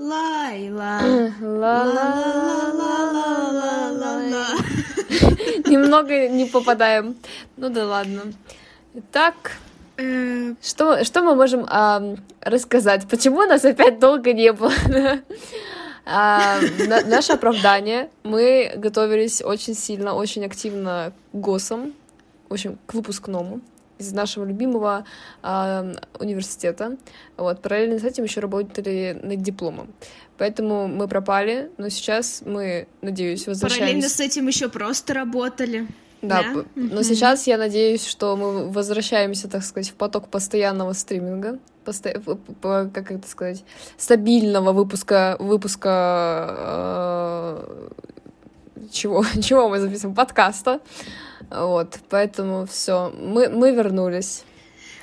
Лайла. Ла-ла-ла-ла-ла-ла. Немного не попадаем. Ну да ладно. Так, Э, что, что мы можем ам, рассказать? Почему нас опять долго не было? А, на- наше оправдание. Мы готовились очень сильно, очень активно к ГОСам, в общем, к выпускному из нашего любимого а, университета. Вот, параллельно с этим еще работали над дипломом. Поэтому мы пропали, но сейчас мы, надеюсь, возвращаемся. Параллельно с этим еще просто работали. Да, Да? но Мгм. сейчас я надеюсь, что мы возвращаемся, так сказать, в поток постоянного стриминга, посто- как это сказать, стабильного выпуска, выпуска э, чего, чего мы записываем, подкаста. Вот, поэтому все, мы, мы вернулись.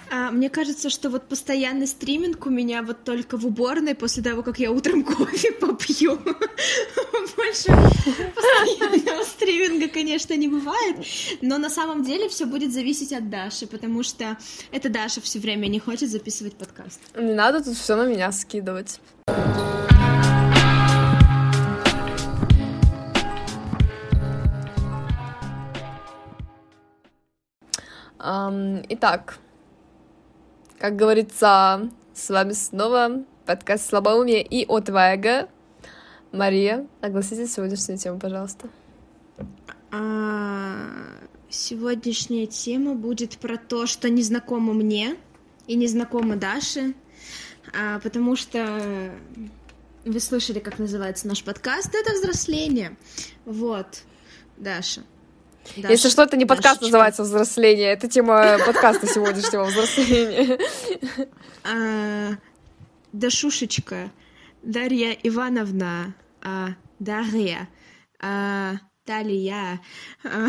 А, мне кажется, что вот постоянный стриминг у меня вот только в уборной после того, как я утром кофе попью. Больше постоянного стриминга, конечно, не бывает. Но на самом деле все будет зависеть от Даши, потому что это Даша все время не хочет записывать подкаст. Не надо тут все на меня скидывать. Итак, как говорится, с вами снова подкаст «Слабоумие» и «Отвага». Мария, огласите сегодняшнюю тему, пожалуйста. А, Сегодняшняя тема будет про то, что незнакомо мне и незнакомо Даше, а, потому что вы слышали, как называется наш подкаст, это взросление. Вот, Даша. Даша, Если что, это не подкаст Дашечка. называется «Взросление», это тема подкаста сегодняшнего «Взросление». А, Дашушечка, Дарья Ивановна, а, Дарья, Талия, а,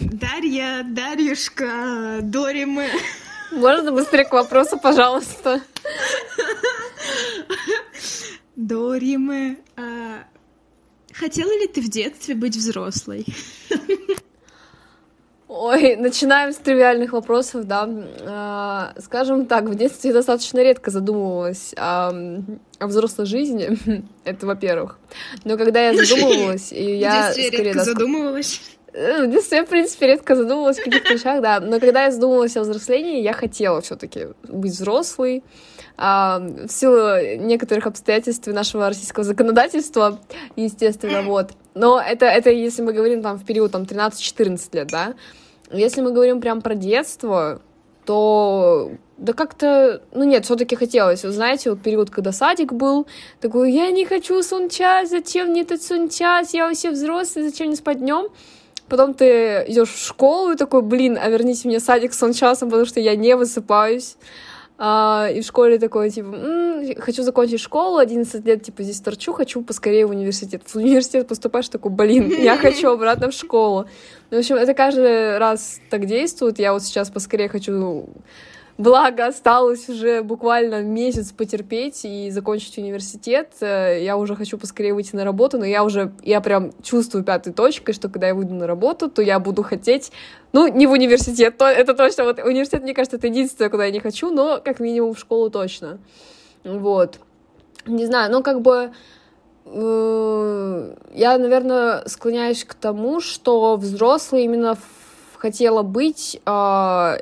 Дарья, Дарьюшка, Доримы. Можно быстрее к вопросу, пожалуйста? Доримы. а, Хотела ли ты в детстве быть взрослой? Ой, начинаем с тривиальных вопросов, да. А, Скажем так, в детстве я достаточно редко задумывалась о, о взрослой жизни, это во-первых. Но когда я задумывалась, и я в детстве скорее... редко задумывалась. Э, В детстве в принципе, редко задумывалась о каких-то вещах, да. Но когда я задумывалась о взрослении, я хотела все таки быть взрослой. А, в силу некоторых обстоятельств нашего российского законодательства, естественно, вот. Но это, это если мы говорим там в период там 13-14 лет, да. Если мы говорим прям про детство, то да как-то, ну нет, все-таки хотелось. Вы знаете, вот период, когда садик был, такой, я не хочу сон-час, зачем мне этот сон-час, я вообще взрослый, зачем мне спать днем? Потом ты идешь в школу и такой, блин, а верните мне садик с сон-часом, потому что я не высыпаюсь. А, и в школе такой, типа, «М, хочу закончить школу, 11 лет, типа, здесь торчу, хочу поскорее в университет. В университет поступаешь, такой, блин, я хочу обратно в школу. Ну, в общем, это каждый раз так действует. Я вот сейчас поскорее хочу Благо, осталось уже буквально месяц потерпеть и закончить университет. Э, Я уже хочу поскорее выйти на работу, но я уже, я прям чувствую пятой точкой, что когда я выйду на работу, то я буду хотеть, ну, не в университет, то, это точно, вот университет, мне кажется, это единственное, куда я не хочу, но как минимум в школу точно. Вот. Не знаю, ну, как бы, э, я, наверное, склоняюсь к тому, что взрослый именно хотела быть а,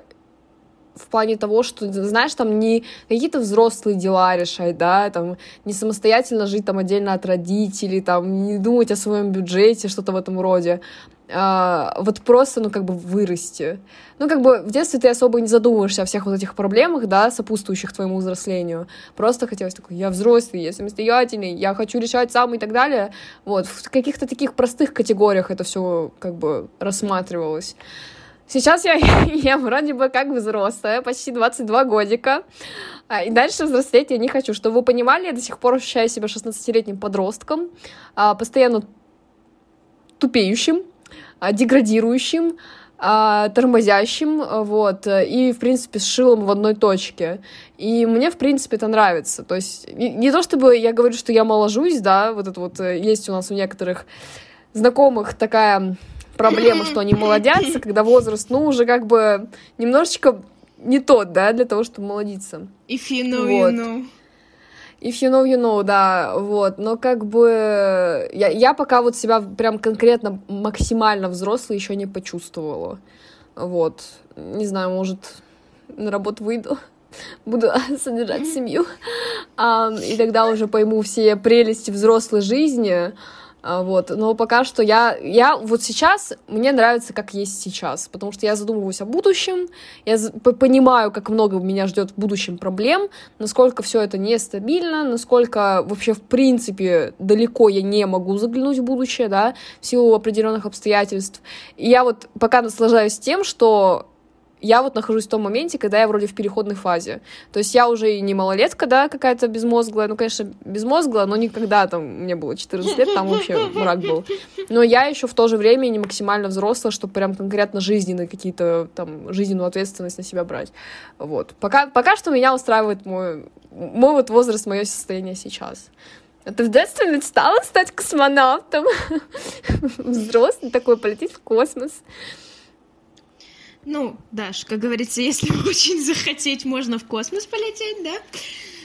в плане того, что, знаешь, там не какие-то взрослые дела решать, да, там не самостоятельно жить там отдельно от родителей, там не думать о своем бюджете, что-то в этом роде. А, вот просто, ну, как бы вырасти. Ну, как бы в детстве ты особо не задумываешься о всех вот этих проблемах, да, сопутствующих твоему взрослению. Просто хотелось такой, я взрослый, я самостоятельный, я хочу решать сам и так далее. Вот, в каких-то таких простых категориях это все как бы рассматривалось. Сейчас я, я вроде бы как взрослая, почти 22 годика, а, и дальше взрослеть я не хочу. Чтобы вы понимали, я до сих пор ощущаю себя 16-летним подростком, а, постоянно тупеющим, а, деградирующим, тормозящим, вот, и, в принципе, с шилом в одной точке. И мне, в принципе, это нравится. То есть, не, не то чтобы я говорю, что я моложусь, да, вот это вот э, есть у нас у некоторых знакомых такая проблема, что они молодятся, когда возраст, ну, уже как бы немножечко не тот, да, для того, чтобы молодиться. If you know, вот. you know. If you know, you know, да, вот, но как бы я, я пока вот себя прям конкретно максимально взрослый еще не почувствовала, вот, не знаю, может, на работу выйду, буду содержать семью, а, и тогда уже пойму все прелести взрослой жизни, вот, но пока что я, я вот сейчас, мне нравится, как есть сейчас, потому что я задумываюсь о будущем, я понимаю, как много меня ждет в будущем проблем, насколько все это нестабильно, насколько вообще в принципе далеко я не могу заглянуть в будущее, да, в силу определенных обстоятельств. И я вот пока наслаждаюсь тем, что я вот нахожусь в том моменте, когда я вроде в переходной фазе. То есть я уже и не малолетка, да, какая-то безмозглая, ну, конечно, безмозглая, но никогда там, мне было 14 лет, там вообще мрак был. Но я еще в то же время не максимально взрослая, чтобы прям конкретно жизненные какие-то там, жизненную ответственность на себя брать. Вот. Пока, пока что меня устраивает мой, мой вот возраст, мое состояние сейчас. А ты в детстве мечтала стать космонавтом? Взрослый такой, полететь в космос. Ну, Даш, как говорится, если очень захотеть, можно в космос полететь, да?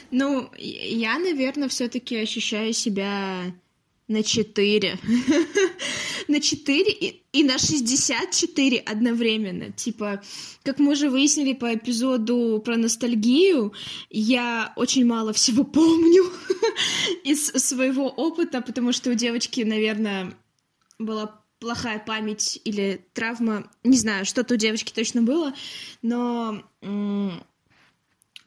Ну, я, наверное, все-таки ощущаю себя на 4. на 4 и, и на 64 одновременно. Типа, как мы уже выяснили по эпизоду про ностальгию, я очень мало всего помню из своего опыта, потому что у девочки, наверное, была плохая память или травма, не знаю, что-то у девочки точно было, но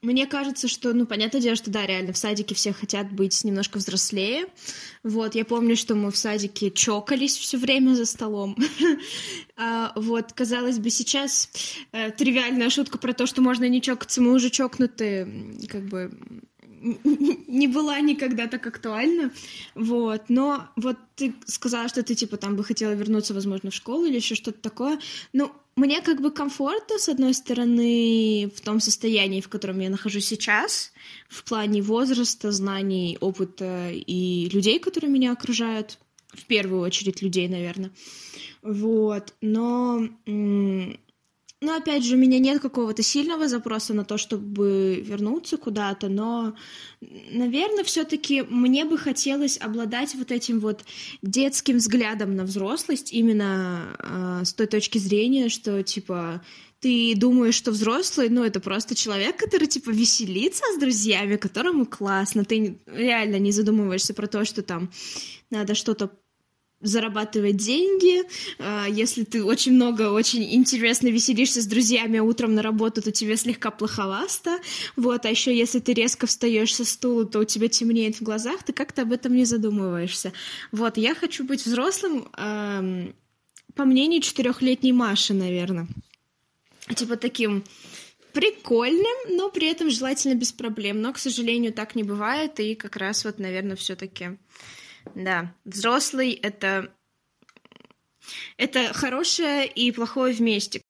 мне кажется, что, ну, понятное дело, что да, реально в садике все хотят быть немножко взрослее. Вот, я помню, что мы в садике чокались все время за столом. а, вот, казалось бы, сейчас э, тривиальная шутка про то, что можно не чокаться, мы уже чокнуты, как бы не была никогда так актуальна, вот, но вот ты сказала, что ты, типа, там бы хотела вернуться, возможно, в школу или еще что-то такое, ну, мне как бы комфортно, с одной стороны, в том состоянии, в котором я нахожусь сейчас, в плане возраста, знаний, опыта и людей, которые меня окружают, в первую очередь людей, наверное, вот, но но опять же, у меня нет какого-то сильного запроса на то, чтобы вернуться куда-то, но, наверное, все-таки мне бы хотелось обладать вот этим вот детским взглядом на взрослость, именно э, с той точки зрения, что типа ты думаешь, что взрослый, ну, это просто человек, который, типа, веселится с друзьями, которому классно, ты реально не задумываешься про то, что там надо что-то зарабатывать деньги. А, если ты очень много, очень интересно веселишься с друзьями а утром на работу, то тебе слегка плоховасто. Вот, а еще если ты резко встаешь со стула, то у тебя темнеет в глазах, ты как-то об этом не задумываешься. Вот, я хочу быть взрослым, по мнению четырехлетней Маши, наверное. Типа таким прикольным, но при этом желательно без проблем. Но, к сожалению, так не бывает, и как раз вот, наверное, все-таки да, взрослый — это... Это хорошее и плохое вместе.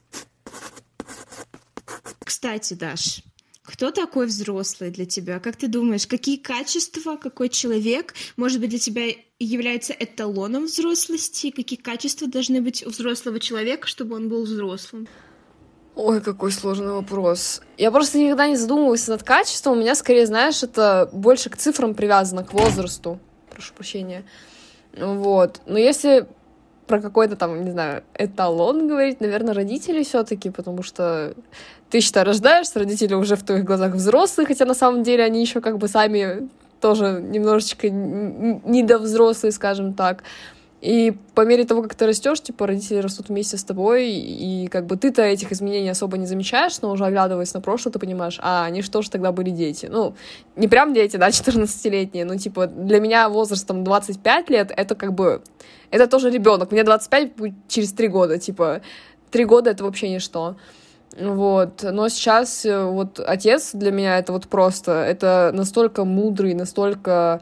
Кстати, Даш, кто такой взрослый для тебя? Как ты думаешь, какие качества, какой человек, может быть, для тебя является эталоном взрослости? Какие качества должны быть у взрослого человека, чтобы он был взрослым? Ой, какой сложный вопрос. Я просто никогда не задумывалась над качеством. У меня, скорее, знаешь, это больше к цифрам привязано, к возрасту прошу прощения. Вот. Но если про какой-то там, не знаю, эталон говорить, наверное, родители все-таки, потому что ты, считай, рождаешься, родители уже в твоих глазах взрослые, хотя на самом деле они еще как бы сами тоже немножечко недовзрослые, скажем так. И по мере того, как ты растешь, типа, родители растут вместе с тобой, и как бы ты-то этих изменений особо не замечаешь, но уже оглядываясь на прошлое, ты понимаешь, а, они что же тогда были дети? Ну, не прям дети, да, 14-летние, но, типа, для меня возрастом 25 лет, это как бы, это тоже ребенок. Мне 25 будет через 3 года, типа, 3 года это вообще ничто. Вот, но сейчас э, вот отец для меня это вот просто, это настолько мудрый, настолько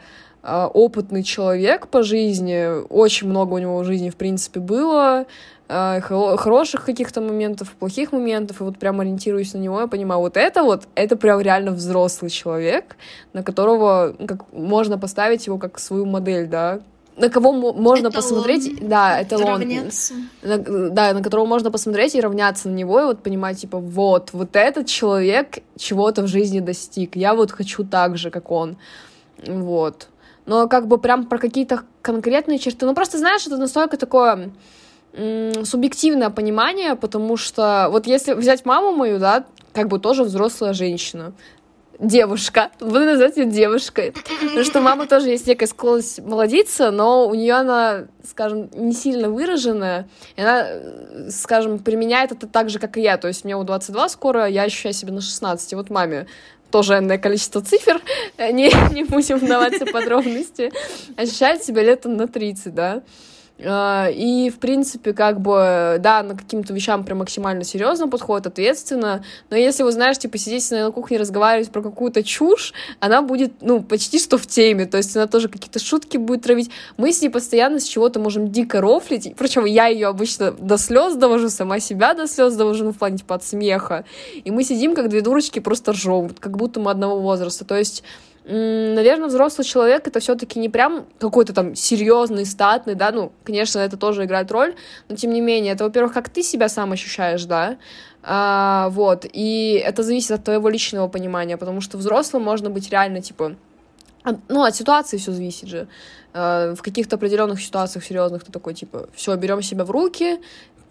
опытный человек по жизни, очень много у него в жизни, в принципе, было, а, хороших каких-то моментов, плохих моментов, и вот прям ориентируюсь на него, я понимаю, вот это вот, это прям реально взрослый человек, на которого как, можно поставить его как свою модель, да, на кого можно эталон, посмотреть, да, эталон, на, да, на которого можно посмотреть и равняться на него, и вот понимать, типа, вот, вот этот человек чего-то в жизни достиг, я вот хочу так же, как он, вот. Но как бы прям про какие-то конкретные черты, ну просто, знаешь, это настолько такое субъективное понимание, потому что вот если взять маму мою, да, как бы тоже взрослая женщина, девушка. Буду называть ее девушкой. Потому что мама тоже есть некая склонность молодиться, но у нее она, скажем, не сильно выраженная. И она, скажем, применяет это так же, как и я. То есть мне у 22 скоро, я ощущаю себя на 16. И вот маме тоже энное количество цифр, не, не будем вдаваться в подробности, ощущает себя летом на 30, да. А, и, в принципе, как бы, да, на каким-то вещам прям максимально серьезно подходит, ответственно. Но если вы знаешь, типа, сидеть на кухне разговаривать про какую-то чушь, она будет, ну, почти что в теме. То есть она тоже какие-то шутки будет травить. Мы с ней постоянно с чего-то можем дико рофлить. Причем я ее обычно до слез довожу, сама себя до слез довожу, ну, в плане, типа, от смеха. И мы сидим, как две дурочки, просто ржем, как будто мы одного возраста. То есть наверное, взрослый человек это все-таки не прям какой-то там серьезный, статный, да, ну, конечно, это тоже играет роль, но тем не менее, это, во-первых, как ты себя сам ощущаешь, да, а, вот, и это зависит от твоего личного понимания, потому что взрослым можно быть реально, типа, ну, от ситуации все зависит же. А, в каких-то определенных ситуациях серьезных ты такой, типа, все, берем себя в руки,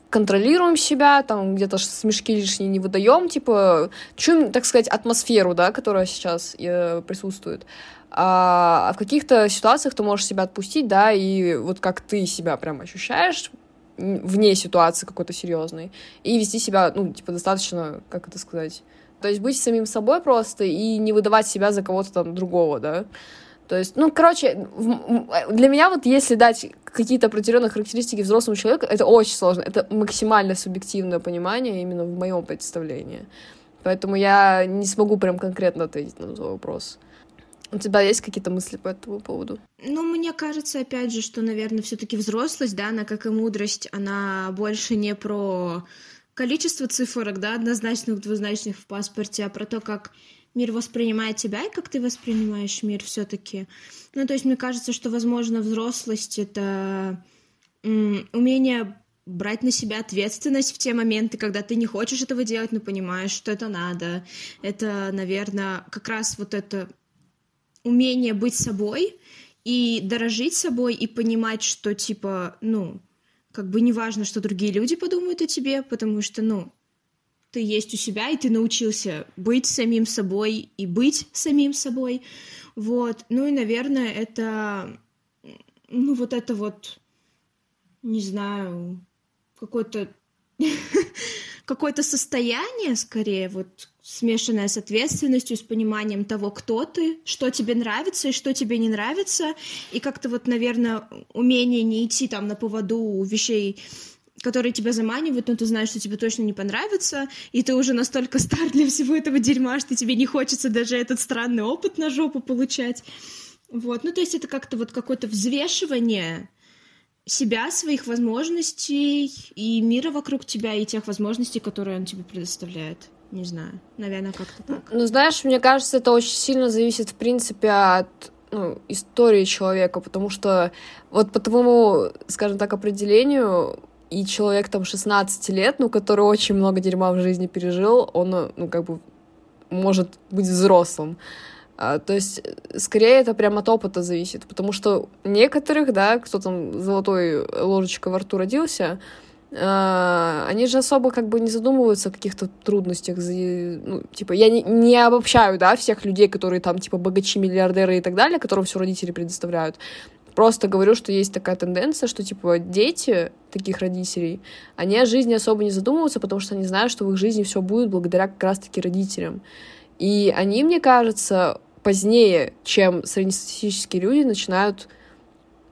контролируем себя, там где-то смешки лишние не выдаем, типа, чуем, так сказать, атмосферу, да, которая сейчас э, присутствует. А, а в каких-то ситуациях ты можешь себя отпустить, да, и вот как ты себя прям ощущаешь вне ситуации какой-то серьезной, и вести себя, ну, типа, достаточно, как это сказать, то есть быть самим собой просто и не выдавать себя за кого-то там другого, да. То есть, ну, короче, для меня вот если дать какие-то определенные характеристики взрослому человеку, это очень сложно. Это максимально субъективное понимание именно в моем представлении. Поэтому я не смогу прям конкретно ответить на твой вопрос. У тебя есть какие-то мысли по этому поводу? Ну, мне кажется, опять же, что, наверное, все-таки взрослость, да, она, как и мудрость, она больше не про количество цифрок, да, однозначных, двузначных в паспорте, а про то, как мир воспринимает тебя и как ты воспринимаешь мир все-таки. Ну, то есть мне кажется, что, возможно, взрослость это умение брать на себя ответственность в те моменты, когда ты не хочешь этого делать, но понимаешь, что это надо. Это, наверное, как раз вот это умение быть собой и дорожить собой и понимать, что типа, ну, как бы не важно, что другие люди подумают о тебе, потому что, ну, ты есть у себя, и ты научился быть самим собой и быть самим собой. Вот. Ну и, наверное, это, ну, вот это вот, не знаю, какое-то какое-то состояние, скорее, вот смешанное с ответственностью, с пониманием того, кто ты, что тебе нравится и что тебе не нравится, и как-то вот, наверное, умение не идти там на поводу вещей которые тебя заманивают, но ты знаешь, что тебе точно не понравится, и ты уже настолько стар для всего этого дерьма, что тебе не хочется даже этот странный опыт на жопу получать. Вот, ну то есть это как-то вот какое-то взвешивание себя, своих возможностей и мира вокруг тебя, и тех возможностей, которые он тебе предоставляет. Не знаю, наверное, как-то так. Ну, знаешь, мне кажется, это очень сильно зависит, в принципе, от ну, истории человека, потому что вот по твоему, скажем так, определению и человек там 16 лет, ну, который очень много дерьма в жизни пережил, он, ну, как бы может быть взрослым. А, то есть, скорее, это прямо от опыта зависит, потому что некоторых, да, кто там золотой ложечкой во рту родился, а, они же особо как бы не задумываются о каких-то трудностях. Ну, типа, я не, не обобщаю, да, всех людей, которые там, типа, богачи, миллиардеры и так далее, которым все родители предоставляют. Просто говорю, что есть такая тенденция, что, типа, дети таких родителей, они о жизни особо не задумываются, потому что они знают, что в их жизни все будет благодаря как раз-таки родителям. И они, мне кажется, позднее, чем среднестатистические люди, начинают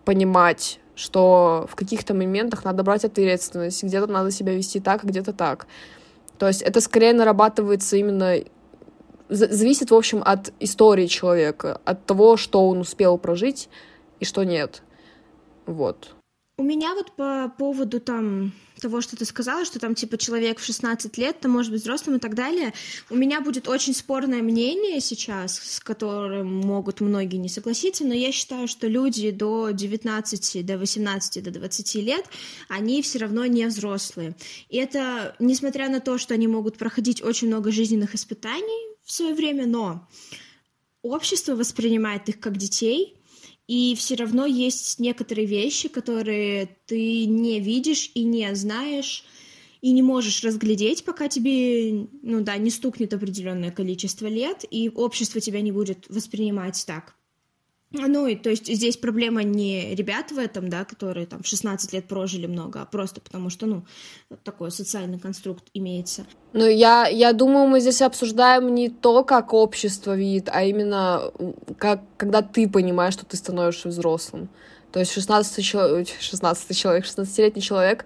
понимать, что в каких-то моментах надо брать ответственность, где-то надо себя вести так, а где-то так. То есть это скорее нарабатывается именно зависит, в общем, от истории человека, от того, что он успел прожить, и что нет. Вот. У меня вот по поводу там того, что ты сказала, что там, типа, человек в 16 лет, то может быть взрослым и так далее, у меня будет очень спорное мнение сейчас, с которым могут многие не согласиться, но я считаю, что люди до 19, до 18, до 20 лет, они все равно не взрослые. И это, несмотря на то, что они могут проходить очень много жизненных испытаний в свое время, но общество воспринимает их как детей, и все равно есть некоторые вещи, которые ты не видишь и не знаешь, и не можешь разглядеть, пока тебе, ну да, не стукнет определенное количество лет, и общество тебя не будет воспринимать так. Ну, и то есть здесь проблема не ребят в этом, да, которые там в 16 лет прожили много, а просто потому что, ну, такой социальный конструкт имеется. Ну, я, я думаю, мы здесь обсуждаем не то, как общество видит, а именно как, когда ты понимаешь, что ты становишься взрослым. То есть 16, 16 человек, 16-летний человек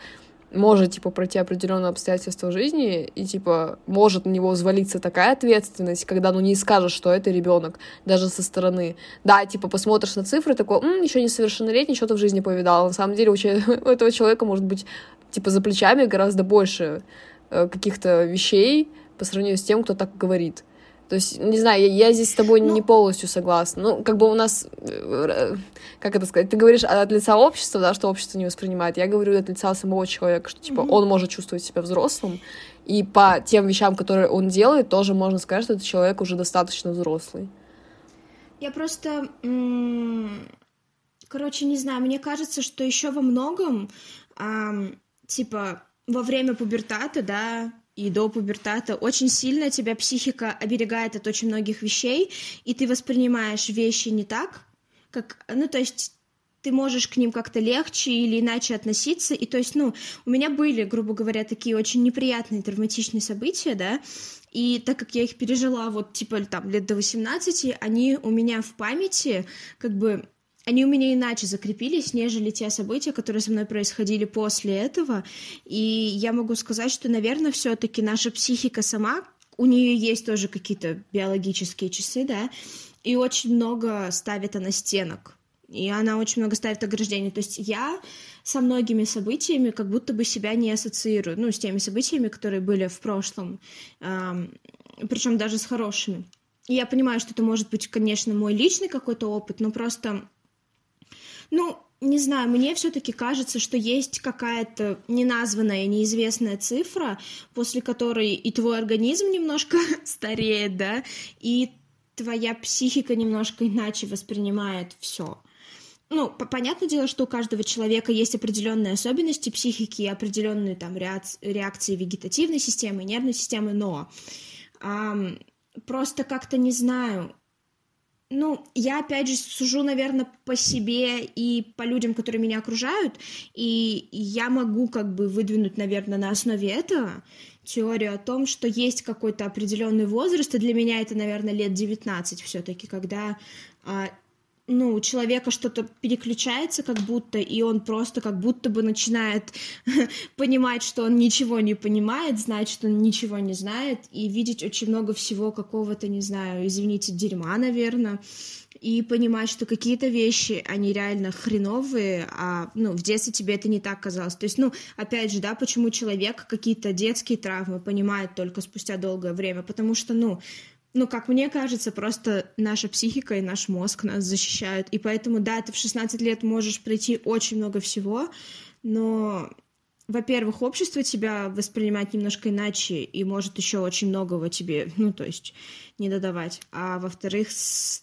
может, типа, пройти определенные обстоятельства жизни, и, типа, может на него взвалиться такая ответственность, когда, ну, не скажешь, что это ребенок, даже со стороны. Да, типа, посмотришь на цифры, такой, М, еще несовершеннолетний, что-то в жизни повидал. На самом деле у, у этого человека может быть, типа, за плечами гораздо больше э, каких-то вещей по сравнению с тем, кто так говорит. То есть, не знаю, я, я здесь с тобой ну, не полностью согласна. Ну, как бы у нас, э, как это сказать, ты говоришь от лица общества, да, что общество не воспринимает. Я говорю от лица самого человека, что, типа, mm-hmm. он может чувствовать себя взрослым, и по тем вещам, которые он делает, тоже можно сказать, что этот человек уже достаточно взрослый. Я просто, короче, не знаю, мне кажется, что еще во многом, типа, во время пубертата, да, и до пубертата очень сильно тебя психика оберегает от очень многих вещей, и ты воспринимаешь вещи не так, как, ну, то есть ты можешь к ним как-то легче или иначе относиться, и то есть, ну, у меня были, грубо говоря, такие очень неприятные травматичные события, да, и так как я их пережила вот, типа, там, лет до 18, они у меня в памяти, как бы, они у меня иначе закрепились, нежели те события, которые со мной происходили после этого. И я могу сказать, что, наверное, все-таки наша психика сама, у нее есть тоже какие-то биологические часы, да, и очень много ставит она стенок. И она очень много ставит ограждений. То есть я со многими событиями как будто бы себя не ассоциирую, ну, с теми событиями, которые были в прошлом, эм, причем даже с хорошими. И я понимаю, что это может быть, конечно, мой личный какой-то опыт, но просто ну, не знаю, мне все-таки кажется, что есть какая-то неназванная, неизвестная цифра, после которой и твой организм немножко стареет, да, и твоя психика немножко иначе воспринимает все. Ну, понятное дело, что у каждого человека есть определенные особенности психики, определенные там реакции вегетативной системы, нервной системы, но эм, просто как-то не знаю, ну, я опять же сужу, наверное, по себе и по людям, которые меня окружают, и я могу как бы выдвинуть, наверное, на основе этого теорию о том, что есть какой-то определенный возраст, и для меня это, наверное, лет 19 все-таки, когда а, ну, у человека что-то переключается как будто, и он просто как будто бы начинает понимать, что он ничего не понимает, знать, что он ничего не знает, и видеть очень много всего какого-то, не знаю, извините, дерьма, наверное, и понимать, что какие-то вещи, они реально хреновые, а, ну, в детстве тебе это не так казалось. То есть, ну, опять же, да, почему человек какие-то детские травмы понимает только спустя долгое время, потому что, ну, ну, как мне кажется, просто наша психика и наш мозг нас защищают. И поэтому, да, ты в 16 лет можешь пройти очень много всего, но, во-первых, общество тебя воспринимает немножко иначе и может еще очень многого тебе, ну, то есть, не додавать. А во-вторых,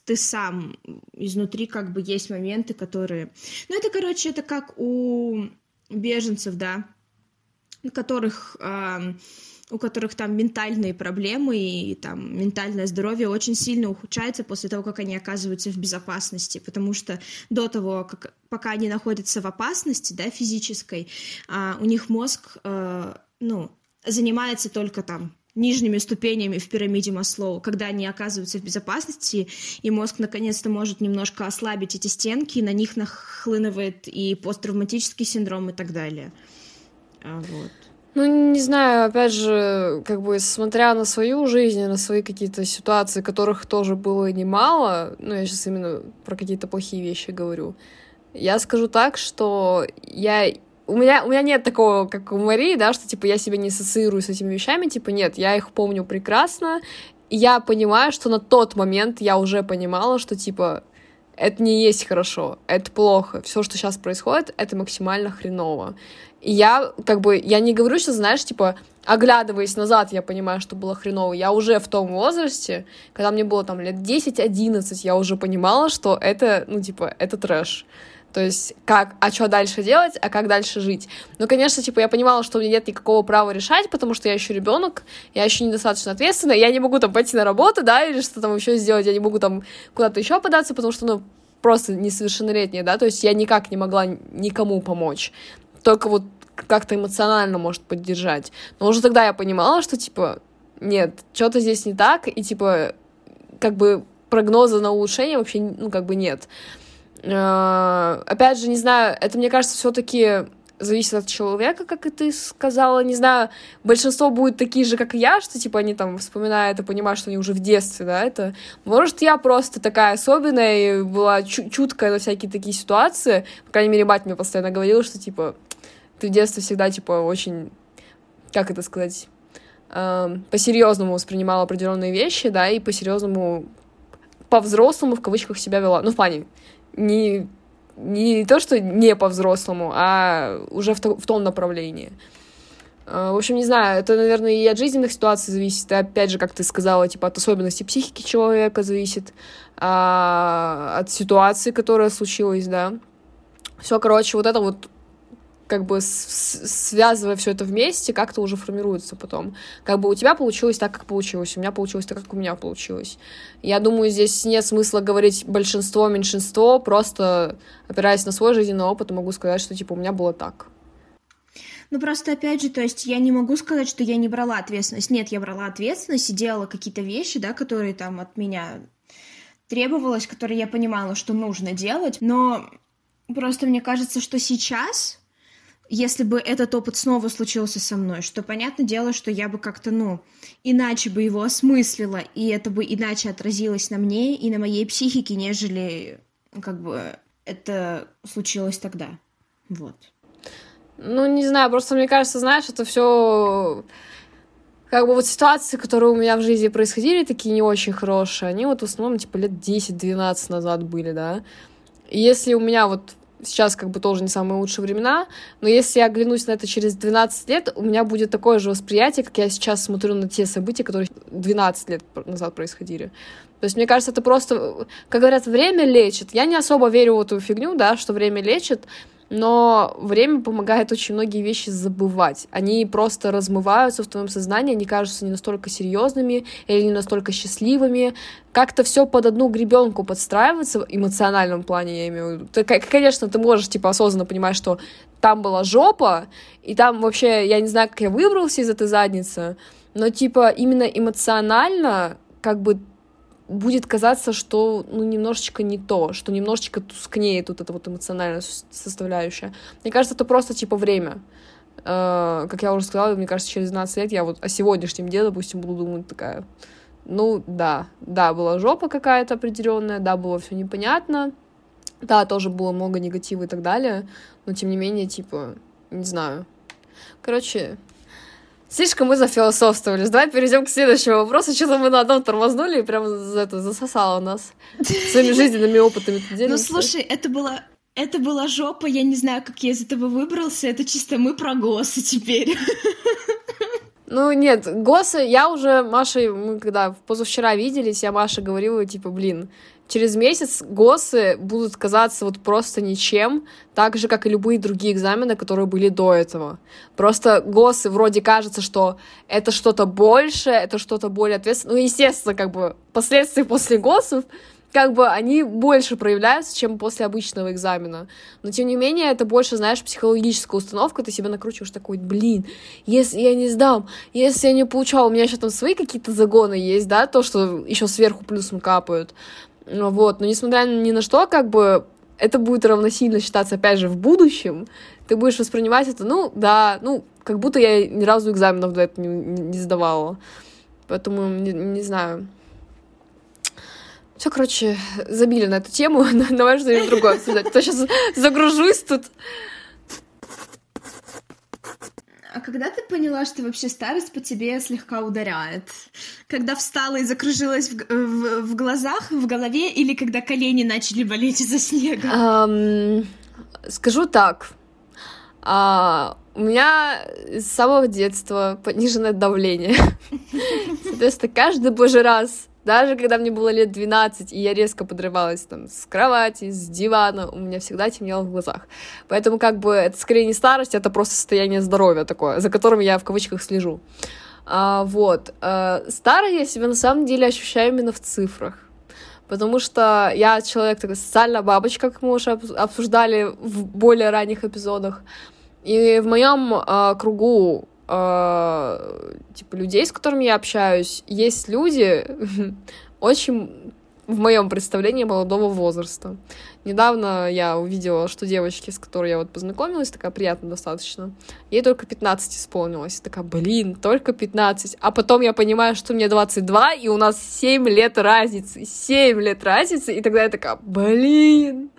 ты сам изнутри как бы есть моменты, которые... Ну, это, короче, это как у беженцев, да, которых... Э, у которых там ментальные проблемы и там ментальное здоровье очень сильно ухудшается после того, как они оказываются в безопасности, потому что до того, как пока они находятся в опасности, да, физической, а, у них мозг, а, ну, занимается только там нижними ступенями в пирамиде Маслоу, когда они оказываются в безопасности, и мозг наконец-то может немножко ослабить эти стенки, и на них нахлынывает и посттравматический синдром и так далее. А, вот. Ну, не знаю, опять же, как бы, смотря на свою жизнь, на свои какие-то ситуации, которых тоже было немало, ну, я сейчас именно про какие-то плохие вещи говорю, я скажу так, что я у меня, у меня нет такого, как у Марии, да, что, типа, я себя не ассоциирую с этими вещами, типа, нет, я их помню прекрасно, и я понимаю, что на тот момент я уже понимала, что, типа, это не есть хорошо, это плохо, все, что сейчас происходит, это максимально хреново. И я, как бы, я не говорю, что, знаешь, типа, оглядываясь назад, я понимаю, что было хреново. Я уже в том возрасте, когда мне было там лет 10-11, я уже понимала, что это, ну, типа, это трэш. То есть, как, а что дальше делать, а как дальше жить. Ну, конечно, типа, я понимала, что у меня нет никакого права решать, потому что я еще ребенок, я еще недостаточно ответственна, я не могу там пойти на работу, да, или что там еще сделать, я не могу там куда-то еще податься, потому что, ну, просто несовершеннолетняя, да, то есть я никак не могла никому помочь. Только вот как-то эмоционально, может, поддержать. Но уже тогда я понимала, что, типа, нет, что-то здесь не так, и, типа, как бы прогноза на улучшение вообще, ну, как бы нет. Э, опять же, не знаю, это, мне кажется, все-таки зависит от человека, как и ты сказала. Не знаю, большинство будет такие же, как и я, что, типа, они там вспоминают и понимают, что они уже в детстве, да, это... Может, я просто такая особенная и была чу- чуткая на всякие такие ситуации. По крайней мере, мать мне постоянно говорила, что, типа, ты в детстве всегда, типа, очень... Как это сказать? Э, по-серьезному воспринимала определенные вещи, да, и по-серьезному по-взрослому в кавычках себя вела. Ну, в плане, не, не то, что не по-взрослому, а уже в, то, в том направлении. А, в общем, не знаю, это, наверное, и от жизненных ситуаций зависит, и опять же, как ты сказала, типа от особенностей психики человека зависит, а, от ситуации, которая случилась, да. Все, короче, вот это вот как бы связывая все это вместе, как-то уже формируется потом. Как бы у тебя получилось так, как получилось, у меня получилось так, как у меня получилось. Я думаю, здесь нет смысла говорить большинство, меньшинство, просто опираясь на свой жизненный опыт, могу сказать, что типа у меня было так. Ну, просто, опять же, то есть я не могу сказать, что я не брала ответственность. Нет, я брала ответственность и делала какие-то вещи, да, которые там от меня требовалось, которые я понимала, что нужно делать, но просто мне кажется, что сейчас если бы этот опыт снова случился со мной, что понятное дело, что я бы как-то, ну, иначе бы его осмыслила, и это бы иначе отразилось на мне и на моей психике, нежели, как бы, это случилось тогда. Вот. Ну, не знаю, просто мне кажется, знаешь, это все как бы вот ситуации, которые у меня в жизни происходили, такие не очень хорошие, они вот в основном, типа, лет 10-12 назад были, да. И если у меня вот сейчас как бы тоже не самые лучшие времена, но если я оглянусь на это через 12 лет, у меня будет такое же восприятие, как я сейчас смотрю на те события, которые 12 лет назад происходили. То есть, мне кажется, это просто, как говорят, время лечит. Я не особо верю в эту фигню, да, что время лечит, но время помогает очень многие вещи забывать. Они просто размываются в твоем сознании, они кажутся не настолько серьезными или не настолько счастливыми. Как-то все под одну гребенку подстраивается в эмоциональном плане, я имею в виду. Ты, конечно, ты можешь типа осознанно понимать, что там была жопа, и там вообще, я не знаю, как я выбрался из этой задницы, но типа именно эмоционально как бы будет казаться, что ну, немножечко не то, что немножечко тускнеет вот эта вот эмоциональная составляющая. Мне кажется, это просто типа время. Uh, как я уже сказала, мне кажется, через 12 лет я вот о сегодняшнем дне, допустим, буду думать такая, ну да, да, была жопа какая-то определенная, да, было все непонятно, да, тоже было много негатива и так далее, но тем не менее, типа, не знаю. Короче, Слишком мы зафилософствовались. Давай перейдем к следующему вопросу. Что-то мы на одном тормознули и прям за это засосало нас своими жизненными опытами. Ну, слушай, это было это была жопа, я не знаю, как я из этого выбрался. Это чисто мы про ГОСы теперь. Ну, нет, ГОСы, я уже Машей, мы когда позавчера виделись, я Маше говорила, типа, блин, через месяц ГОСы будут казаться вот просто ничем, так же, как и любые другие экзамены, которые были до этого. Просто ГОСы вроде кажется, что это что-то большее, это что-то более ответственное. Ну, естественно, как бы последствия после ГОСов как бы они больше проявляются, чем после обычного экзамена. Но, тем не менее, это больше, знаешь, психологическая установка, ты себя накручиваешь такой, блин, если я не сдам, если я не получал, у меня еще там свои какие-то загоны есть, да, то, что еще сверху плюсом капают. Ну вот, но несмотря ни на что, как бы это будет равносильно считаться, опять же, в будущем, ты будешь воспринимать это, ну, да, ну, как будто я ни разу экзаменов до этого не, не сдавала. Поэтому, не, не знаю. Все, короче, забили на эту тему. Давай что-нибудь другое обсуждать. А то сейчас загружусь тут. А когда ты поняла, что вообще старость по тебе слегка ударяет? Когда встала и закружилась в, в, в глазах, в голове, или когда колени начали болеть из-за снега? Um, скажу так. А, у меня с самого детства пониженное давление. Соответственно, каждый божий раз даже когда мне было лет 12, и я резко подрывалась там с кровати, с дивана, у меня всегда темнело в глазах. Поэтому как бы это скорее не старость, это просто состояние здоровья такое, за которым я в кавычках слежу. А, вот. А, старой я себя на самом деле ощущаю именно в цифрах. Потому что я человек такая социальная бабочка, как мы уже обсуждали в более ранних эпизодах. И в моем э, кругу э, типа людей, с которыми я общаюсь, есть люди очень в моем представлении молодого возраста. Недавно я увидела, что девочки, с которой я вот познакомилась, такая приятная достаточно, ей только 15 исполнилось. Такая, блин, только 15. А потом я понимаю, что мне 22, и у нас 7 лет разницы. 7 лет разницы, и тогда я такая, блин,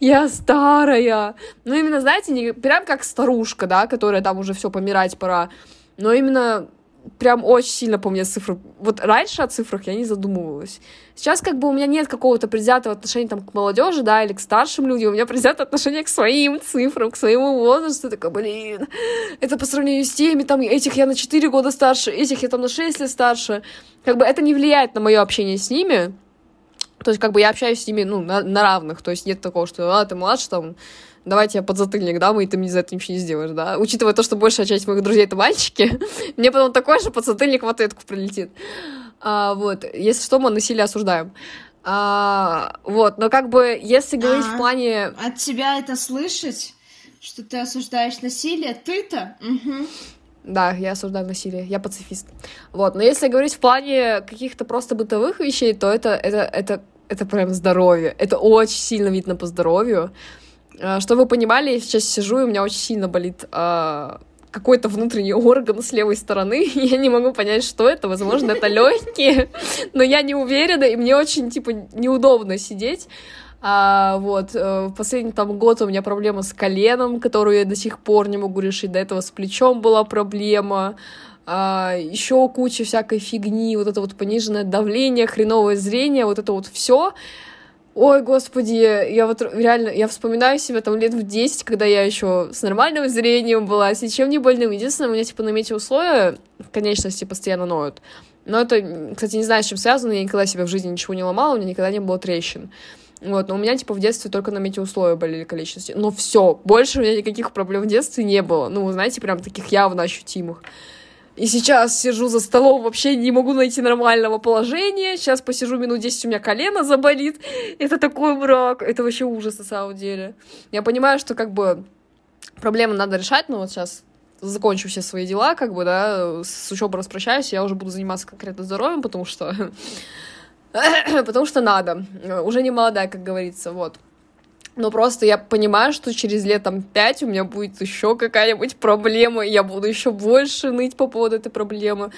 я старая. Ну, именно, знаете, не прям как старушка, да, которая там уже все помирать пора, но именно прям очень сильно помню цифры. Вот раньше о цифрах я не задумывалась. Сейчас как бы у меня нет какого-то предвзятого отношения там к молодежи, да, или к старшим людям. У меня предвзятое отношение к своим цифрам, к своему возрасту. Такая, блин, это по сравнению с теми, там, этих я на 4 года старше, этих я там на 6 лет старше. Как бы это не влияет на мое общение с ними. То есть как бы я общаюсь с ними, ну, на, на равных. То есть нет такого, что, а, ты младше, там, давайте я подзатыльник дам, и ты мне за это ничего не сделаешь, да. Учитывая то, что большая часть моих друзей — это мальчики, мне потом такой же подзатыльник в ответку прилетит. А, вот, если что, мы насилие осуждаем. А, вот, но как бы, если говорить а, в плане... От тебя это слышать, что ты осуждаешь насилие, ты-то? Угу. Да, я осуждаю насилие, я пацифист. Вот, но если говорить в плане каких-то просто бытовых вещей, то это, это, это, это прям здоровье. Это очень сильно видно по здоровью. А, что вы понимали, я сейчас сижу, и у меня очень сильно болит а, какой-то внутренний орган с левой стороны, я не могу понять, что это. Возможно, это легкие, но я не уверена, и мне очень, типа, неудобно сидеть. А, вот, э, в последний там год у меня проблема с коленом, которую я до сих пор не могу решить. До этого с плечом была проблема. А, еще куча всякой фигни, вот это вот пониженное давление, хреновое зрение, вот это вот все. Ой, господи, я вот реально, я вспоминаю себя там лет в 10, когда я еще с нормальным зрением была, с ничем не больным. Единственное, у меня, типа, на метеоусловия конечности постоянно ноют. Но это, кстати, не знаю, с чем связано, я никогда себя в жизни ничего не ломала, у меня никогда не было трещин. Вот, но у меня, типа, в детстве только на метеоусловия болели конечности. Но все, больше у меня никаких проблем в детстве не было. Ну, знаете, прям таких явно ощутимых. И сейчас сижу за столом, вообще не могу найти нормального положения. Сейчас посижу минут 10, у меня колено заболит. Это такой мрак. Это вообще ужас на самом деле. Я понимаю, что как бы проблемы надо решать, но вот сейчас закончу все свои дела, как бы, да, с учебой распрощаюсь, я уже буду заниматься конкретно здоровьем, потому что... потому что надо. Уже не молодая, как говорится, вот. Но просто я понимаю, что через лет там пять у меня будет еще какая-нибудь проблема, и я буду еще больше ныть по поводу этой проблемы.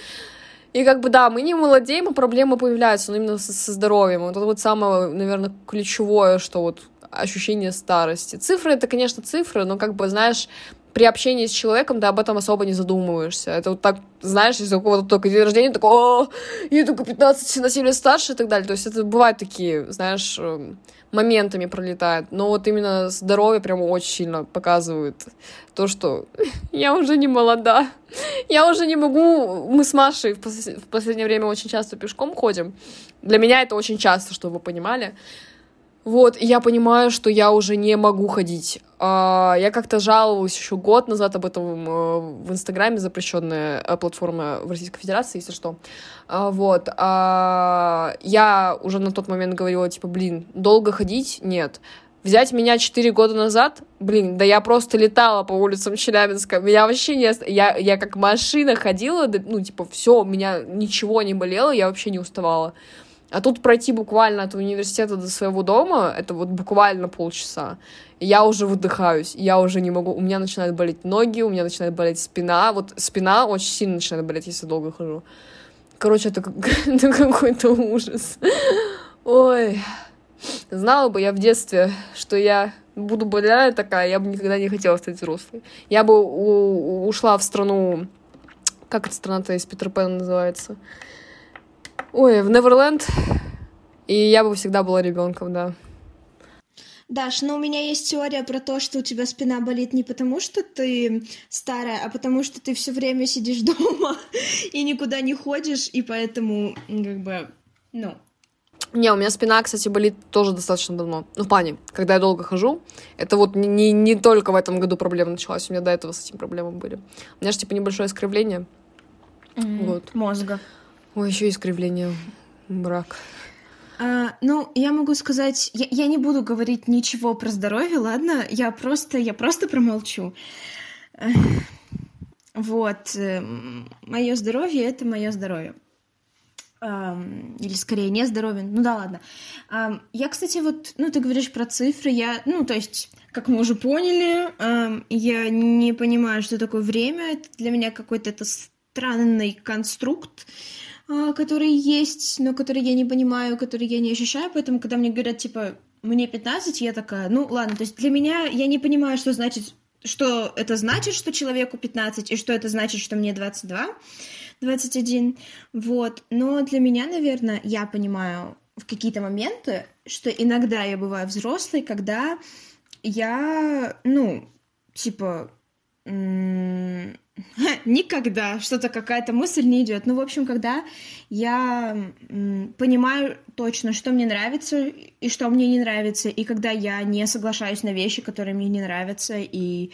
И как бы да, мы не молодеем, а проблемы появляются, но именно со, со здоровьем. Вот это вот самое, наверное, ключевое, что вот ощущение старости. Цифры это, конечно, цифры, но как бы, знаешь, при общении с человеком ты об этом особо не задумываешься. Это вот так, знаешь, если у кого-то только день рождения, такой, о, я только 15 на 7 лет старше и так далее. То есть это бывают такие, знаешь, эм, моментами пролетает. Но вот именно здоровье прямо очень сильно показывает то, что я уже не молода. Я уже не могу... Мы с Машей в, пос... в последнее время очень часто пешком ходим. Для меня это очень часто, чтобы вы понимали. Вот, и я понимаю, что я уже не могу ходить. А, я как-то жаловалась еще год назад об этом э, в Инстаграме, запрещенная э, платформа в Российской Федерации, если что. А, вот. А, я уже на тот момент говорила, типа, блин, долго ходить? Нет. Взять меня 4 года назад, блин, да я просто летала по улицам Челябинска, меня вообще не... Я, я как машина ходила, ну, типа, все, меня ничего не болело, я вообще не уставала. А тут пройти буквально от университета до своего дома, это вот буквально полчаса. Я уже выдыхаюсь, я уже не могу. У меня начинают болеть ноги, у меня начинает болеть спина. Вот спина очень сильно начинает болеть, если долго хожу. Короче, это, это какой-то ужас. Ой. Знала бы я в детстве, что я буду больная такая, я бы никогда не хотела стать взрослой. Я бы у- ушла в страну... Как эта страна-то из Питер Пэна называется? Ой, в Неверленд. И я бы всегда была ребенком, да. Даш, но у меня есть теория про то, что у тебя спина болит не потому, что ты старая, а потому что ты все время сидишь дома и никуда не ходишь, и поэтому, как бы, ну, Не, у меня спина, кстати, болит тоже достаточно давно. Ну, в плане, когда я долго хожу. Это вот не, не, не только в этом году проблема началась. У меня до этого с этим проблемы были. У меня же, типа, небольшое искривление. Вот. мозга. Ой, еще искривление. Брак. А, ну, я могу сказать, я, я не буду говорить ничего про здоровье, ладно? Я просто, я просто промолчу. Вот, мое здоровье это мое здоровье. Ам, Или скорее не здоровье. Ну да, ладно. Ам, Я, кстати, вот, ну, ты говоришь про цифры, я, ну, то есть, как мы уже поняли, я не понимаю, что такое время. Это для меня какой-то это странный конструкт, который есть, но который я не понимаю, который я не ощущаю, поэтому, когда мне говорят, типа, мне 15, я такая, ну, ладно, то есть для меня, я не понимаю, что значит, что это значит, что человеку 15, и что это значит, что мне 22, 21, вот, но для меня, наверное, я понимаю в какие-то моменты, что иногда я бываю взрослой, когда я, ну, типа, никогда что-то какая-то мысль не идет. Ну, в общем, когда я понимаю точно, что мне нравится и что мне не нравится, и когда я не соглашаюсь на вещи, которые мне не нравятся, и,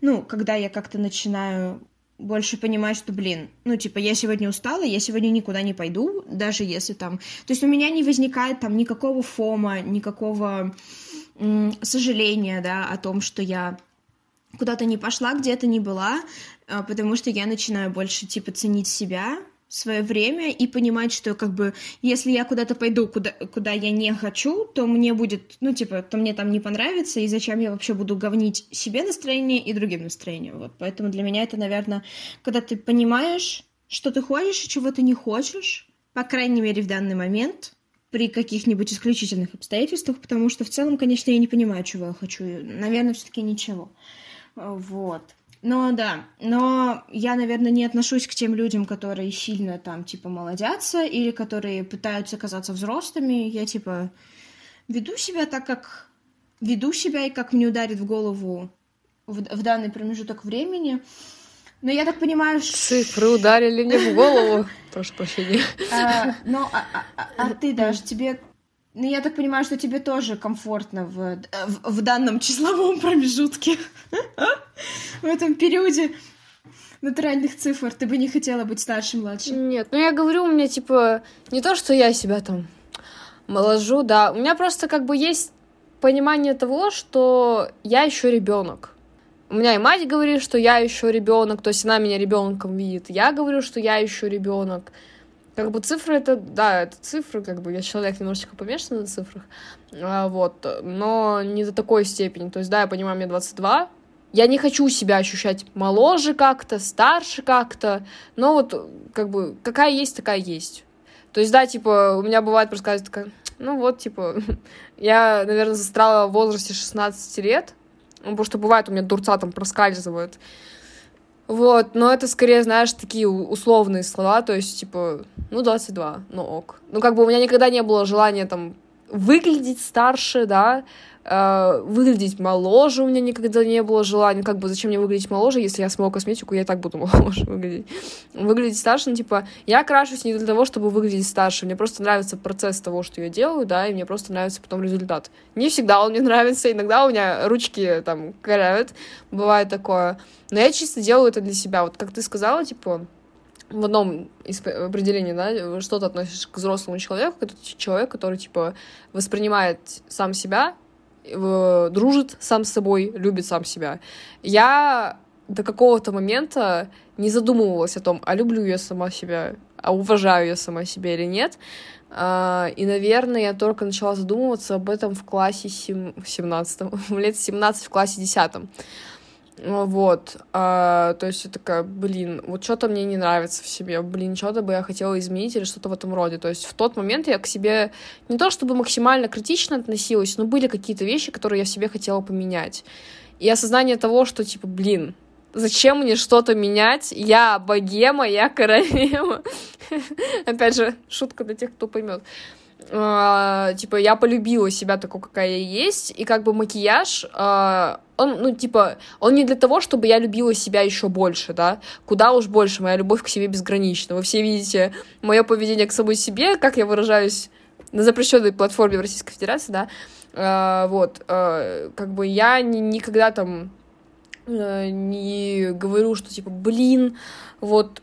ну, когда я как-то начинаю больше понимать, что, блин, ну, типа, я сегодня устала, я сегодня никуда не пойду, даже если там... То есть у меня не возникает там никакого фома, никакого сожаления, да, о том, что я куда-то не пошла, где-то не была, а, потому что я начинаю больше, типа, ценить себя, свое время и понимать, что как бы если я куда-то пойду, куда, куда я не хочу, то мне будет, ну, типа, то мне там не понравится, и зачем я вообще буду говнить себе настроение и другим настроение. Вот, поэтому для меня это, наверное, когда ты понимаешь, что ты хочешь и чего ты не хочешь, по крайней мере, в данный момент, при каких-нибудь исключительных обстоятельствах, потому что в целом, конечно, я не понимаю, чего я хочу. Наверное, все-таки ничего. Вот. Но да, но я, наверное, не отношусь к тем людям, которые сильно там, типа, молодятся или которые пытаются казаться взрослыми. Я, типа, веду себя так, как веду себя и как мне ударит в голову в, в данный промежуток времени. Но я так понимаю, что... Цифры ударили мне в голову. Прошу прощения. А, но, а, а- а ты, Даш, тебе... Ну, я так понимаю, что тебе тоже комфортно в, в, в данном числовом промежутке. В этом периоде натуральных цифр. Ты бы не хотела быть старше, младше. Нет, ну я говорю, у меня типа не то, что я себя там моложу, да. У меня просто как бы есть понимание того, что я еще ребенок. У меня и мать говорит, что я еще ребенок, то есть она меня ребенком видит. Я говорю, что я еще ребенок. Как бы цифры это, да, это цифры, как бы я человек немножечко помешан на цифрах, а, вот, но не до такой степени. То есть, да, я понимаю, мне 22, я не хочу себя ощущать моложе как-то, старше как-то, но вот как бы какая есть, такая есть. То есть, да, типа, у меня бывает происходит такая, ну вот, типа, я, наверное, застряла в возрасте 16 лет, ну, потому что бывает у меня дурца там проскальзывают. Вот, но это скорее, знаешь, такие условные слова, то есть, типа, ну, 22, ну ок. Ну, как бы у меня никогда не было желания там выглядеть старше, да, э, выглядеть моложе у меня никогда не было желания. Как бы зачем мне выглядеть моложе, если я смою косметику, я и так буду моложе выглядеть. Выглядеть старше, ну, типа, я крашусь не для того, чтобы выглядеть старше. Мне просто нравится процесс того, что я делаю, да, и мне просто нравится потом результат. Не всегда он мне нравится, иногда у меня ручки там корявят, бывает такое. Но я чисто делаю это для себя. Вот как ты сказала, типа, в одном из определений, да, что ты относишь к взрослому человеку, это человек, который, типа, воспринимает сам себя, дружит сам с собой, любит сам себя. Я до какого-то момента не задумывалась о том, а люблю я сама себя, а уважаю я сама себя или нет. А, И, наверное, я только начала задумываться об этом в классе сем- 17, лет 17 в классе 10. Вот, а, то есть я такая, блин, вот что-то мне не нравится в себе, блин, что-то бы я хотела изменить или что-то в этом роде. То есть в тот момент я к себе не то чтобы максимально критично относилась, но были какие-то вещи, которые я в себе хотела поменять. И осознание того, что, типа, блин, зачем мне что-то менять? Я богема, я королева. Опять же, шутка для тех, кто поймет. Uh, типа, я полюбила себя такой, какая я есть, и как бы макияж, uh, он, ну, типа, он не для того, чтобы я любила себя еще больше, да, куда уж больше, моя любовь к себе безгранична. Вы все видите мое поведение к самой себе, как я выражаюсь на запрещенной платформе в Российской Федерации, да, uh, вот, как бы я ни, никогда там не говорю, что, типа, блин, вот,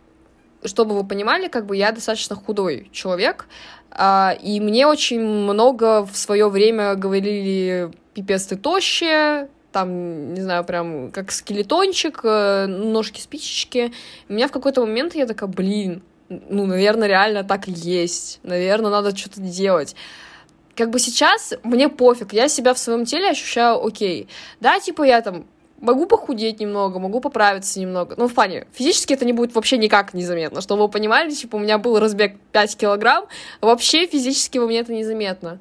чтобы вы понимали, как бы я достаточно худой человек, а, и мне очень много в свое время говорили, пипец, ты тощая, там, не знаю, прям как скелетончик, э, ножки спичечки. И у меня в какой-то момент я такая, блин, ну, наверное, реально так есть. Наверное, надо что-то делать. Как бы сейчас мне пофиг, я себя в своем теле ощущаю окей. Да, типа я там могу похудеть немного, могу поправиться немного. Ну, в плане, физически это не будет вообще никак незаметно. Чтобы вы понимали, типа, у меня был разбег 5 килограмм, вообще физически у меня это незаметно.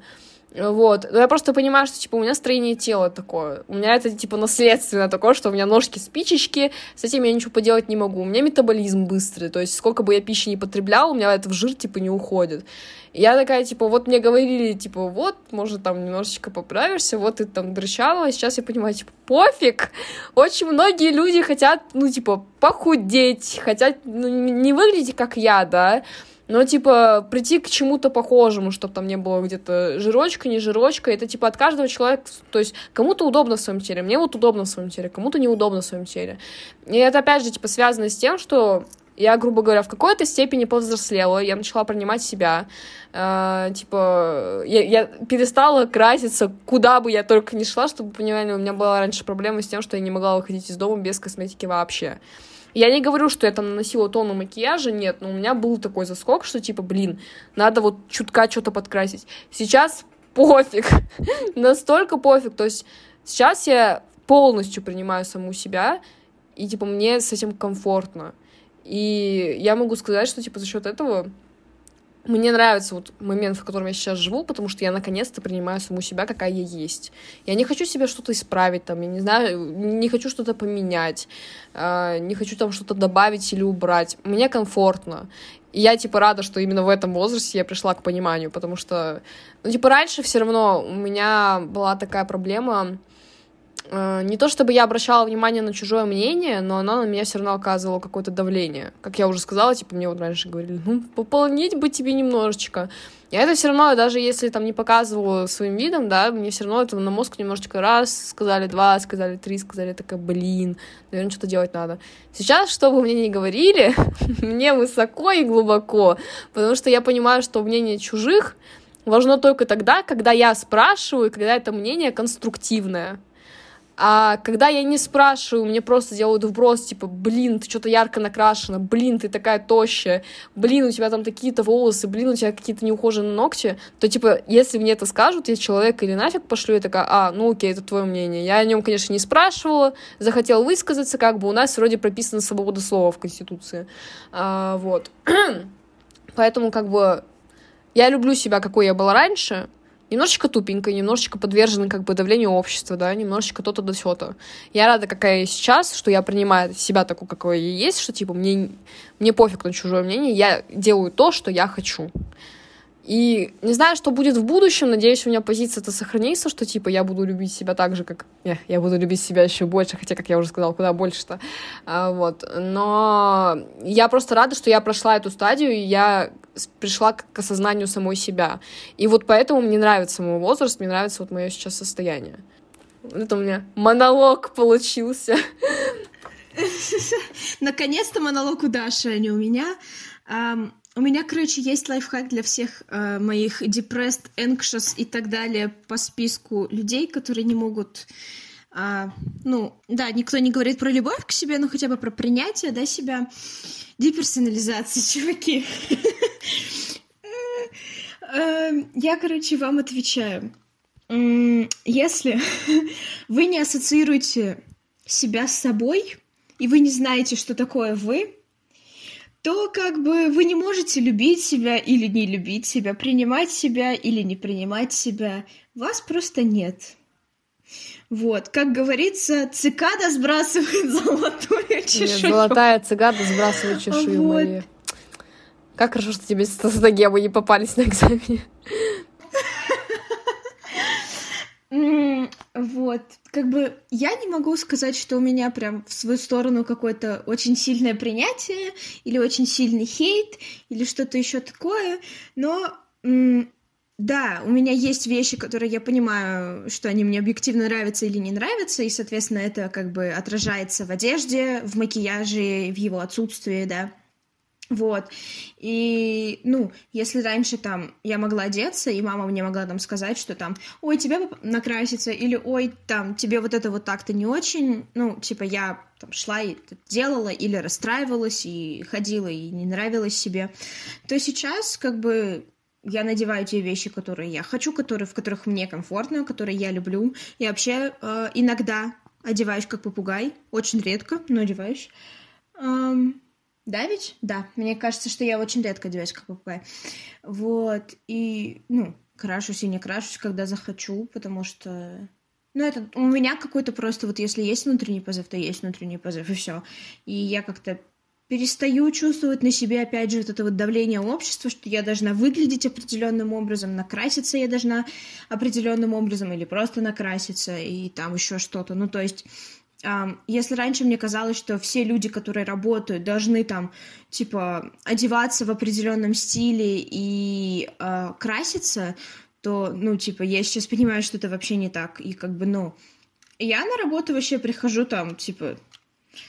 Вот. Но я просто понимаю, что, типа, у меня строение тела такое. У меня это, типа, наследственно такое, что у меня ножки спичечки, с этим я ничего поделать не могу. У меня метаболизм быстрый, то есть сколько бы я пищи не потребляла, у меня это в жир, типа, не уходит. И я такая, типа, вот мне говорили, типа, вот, может, там немножечко поправишься, вот ты там дрочала, а сейчас я понимаю, типа, пофиг. Очень многие люди хотят, ну, типа, похудеть, хотят, ну, не выглядеть, как я, да, но, типа, прийти к чему-то похожему, чтобы там не было где-то жирочка, не жирочка, это, типа, от каждого человека, то есть, кому-то удобно в своем теле, мне вот удобно в своем теле, кому-то неудобно в своем теле. И это, опять же, типа, связано с тем, что я, грубо говоря, в какой-то степени повзрослела, я начала принимать себя, э, типа, я, я перестала краситься, куда бы я только не шла, чтобы, понимали, у меня была раньше проблема с тем, что я не могла выходить из дома без косметики вообще. Я не говорю, что я там наносила тону макияжа, нет, но у меня был такой заскок, что типа, блин, надо вот чутка что-то подкрасить. Сейчас пофиг, настолько пофиг, то есть сейчас я полностью принимаю саму себя, и типа мне с этим комфортно. И я могу сказать, что типа за счет этого мне нравится вот момент, в котором я сейчас живу, потому что я наконец-то принимаю саму себя, какая я есть. Я не хочу себе что-то исправить, там, я не знаю, не хочу что-то поменять, э, не хочу там что-то добавить или убрать. Мне комфортно. И я, типа, рада, что именно в этом возрасте я пришла к пониманию, потому что, ну, типа, раньше все равно у меня была такая проблема, не то чтобы я обращала внимание на чужое мнение, но оно на меня все равно оказывало какое-то давление. Как я уже сказала, типа, мне вот раньше говорили, ну, пополнить бы тебе немножечко. Я это все равно, даже если там не показываю своим видом, да, мне все равно это на мозг немножечко раз, сказали два, сказали три, сказали такая, блин, наверное, что-то делать надо. Сейчас, что бы мне ни говорили, мне высоко и глубоко, потому что я понимаю, что мнение чужих важно только тогда, когда я спрашиваю, когда это мнение конструктивное. А когда я не спрашиваю, мне просто делают вброс, типа, блин, ты что-то ярко накрашена, блин, ты такая тощая, блин, у тебя там такие-то волосы, блин, у тебя какие-то неухоженные ногти, то, типа, если мне это скажут, я человека или нафиг пошлю, я такая, а, ну окей, это твое мнение. Я о нем, конечно, не спрашивала, захотел высказаться, как бы у нас вроде прописана свобода слова в Конституции. А, вот. Поэтому, как бы, я люблю себя, какой я была раньше, немножечко тупенькая, немножечко подвержена как бы давлению общества, да, немножечко то-то да сё-то. Я рада, какая я сейчас, что я принимаю себя такую, какой я есть, что, типа, мне, мне пофиг на чужое мнение, я делаю то, что я хочу. И не знаю, что будет в будущем, надеюсь, у меня позиция-то сохранится, что, типа, я буду любить себя так же, как... Не, я буду любить себя еще больше, хотя, как я уже сказала, куда больше-то. А, вот. Но я просто рада, что я прошла эту стадию, и я пришла к осознанию самой себя. И вот поэтому мне нравится мой возраст, мне нравится вот мое сейчас состояние. Это у меня монолог получился. Наконец-то монолог у Даши, а не у меня. У меня, короче, есть лайфхак для всех э, моих depressed, anxious и так далее по списку людей, которые не могут... Э, ну, да, никто не говорит про любовь к себе, но хотя бы про принятие, да, себя. Деперсонализация, чуваки. Эм, я, короче, вам отвечаю. Если вы не ассоциируете себя с собой, и вы не знаете, что такое вы, то как бы вы не можете любить себя или не любить себя, принимать себя или не принимать себя. Вас просто нет. Вот, как говорится, цикада сбрасывает золотую чешую. Нет, золотая цикада сбрасывает чешую, вот. Мария. Как хорошо, что тебе стратегемы не попались на экзамене. Вот, как бы я не могу сказать, что у меня прям в свою сторону какое-то очень сильное принятие или очень сильный хейт или что-то еще такое, но да, у меня есть вещи, которые я понимаю, что они мне объективно нравятся или не нравятся, и, соответственно, это как бы отражается в одежде, в макияже, в его отсутствии, да. Вот. И, ну, если раньше там я могла одеться, и мама мне могла там сказать, что там, ой, тебе накраситься, или ой, там, тебе вот это вот так-то не очень, ну, типа я там шла и делала, или расстраивалась, и ходила, и не нравилась себе, то сейчас как бы я надеваю те вещи, которые я хочу, которые, в которых мне комфортно, которые я люблю. И вообще э, иногда одеваюсь как попугай, очень редко, но одеваюсь. Эм, да ведь? Да. Мне кажется, что я очень редко одеваюсь как попугай. Вот. И, ну, крашусь и не крашусь, когда захочу, потому что... Ну, это у меня какой-то просто вот если есть внутренний позыв, то есть внутренний позыв, и все. И я как-то перестаю чувствовать на себе, опять же, вот это вот давление общества, что я должна выглядеть определенным образом, накраситься я должна определенным образом или просто накраситься, и там еще что-то. Ну, то есть если раньше мне казалось, что все люди, которые работают, должны там, типа, одеваться в определенном стиле и э, краситься, то, ну, типа, я сейчас понимаю, что это вообще не так. И как бы, ну, я на работу вообще прихожу там, типа,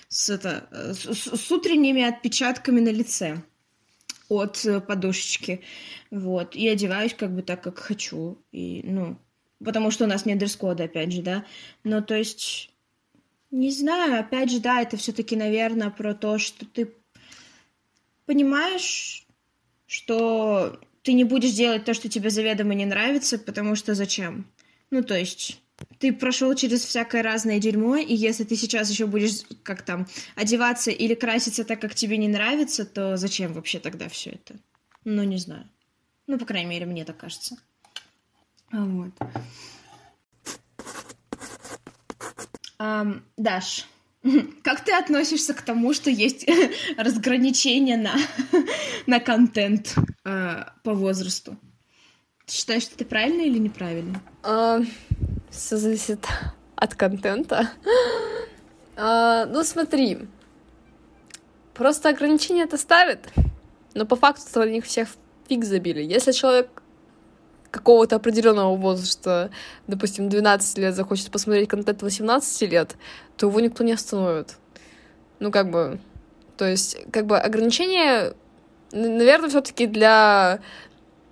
с, это, с, с утренними отпечатками на лице от подушечки, вот, и одеваюсь как бы так, как хочу, и, ну, потому что у нас нет дресс-кода, опять же, да, но, то есть не знаю, опять же, да, это все-таки, наверное, про то, что ты понимаешь, что ты не будешь делать то, что тебе заведомо не нравится, потому что зачем? Ну, то есть, ты прошел через всякое разное дерьмо, и если ты сейчас еще будешь как там одеваться или краситься так, как тебе не нравится, то зачем вообще тогда все это? Ну, не знаю. Ну, по крайней мере, мне так кажется. Вот. Um, Даш, как ты относишься к тому, что есть разграничение на, на контент э, по возрасту? Ты считаешь, что это правильно или неправильно? Uh, все зависит от контента. Uh, ну, смотри, просто ограничения это ставят, но по факту на них всех фиг забили. Если человек какого-то определенного возраста, допустим, 12 лет, захочет посмотреть контент 18 лет, то его никто не остановит. Ну, как бы, то есть, как бы ограничения, наверное, все-таки для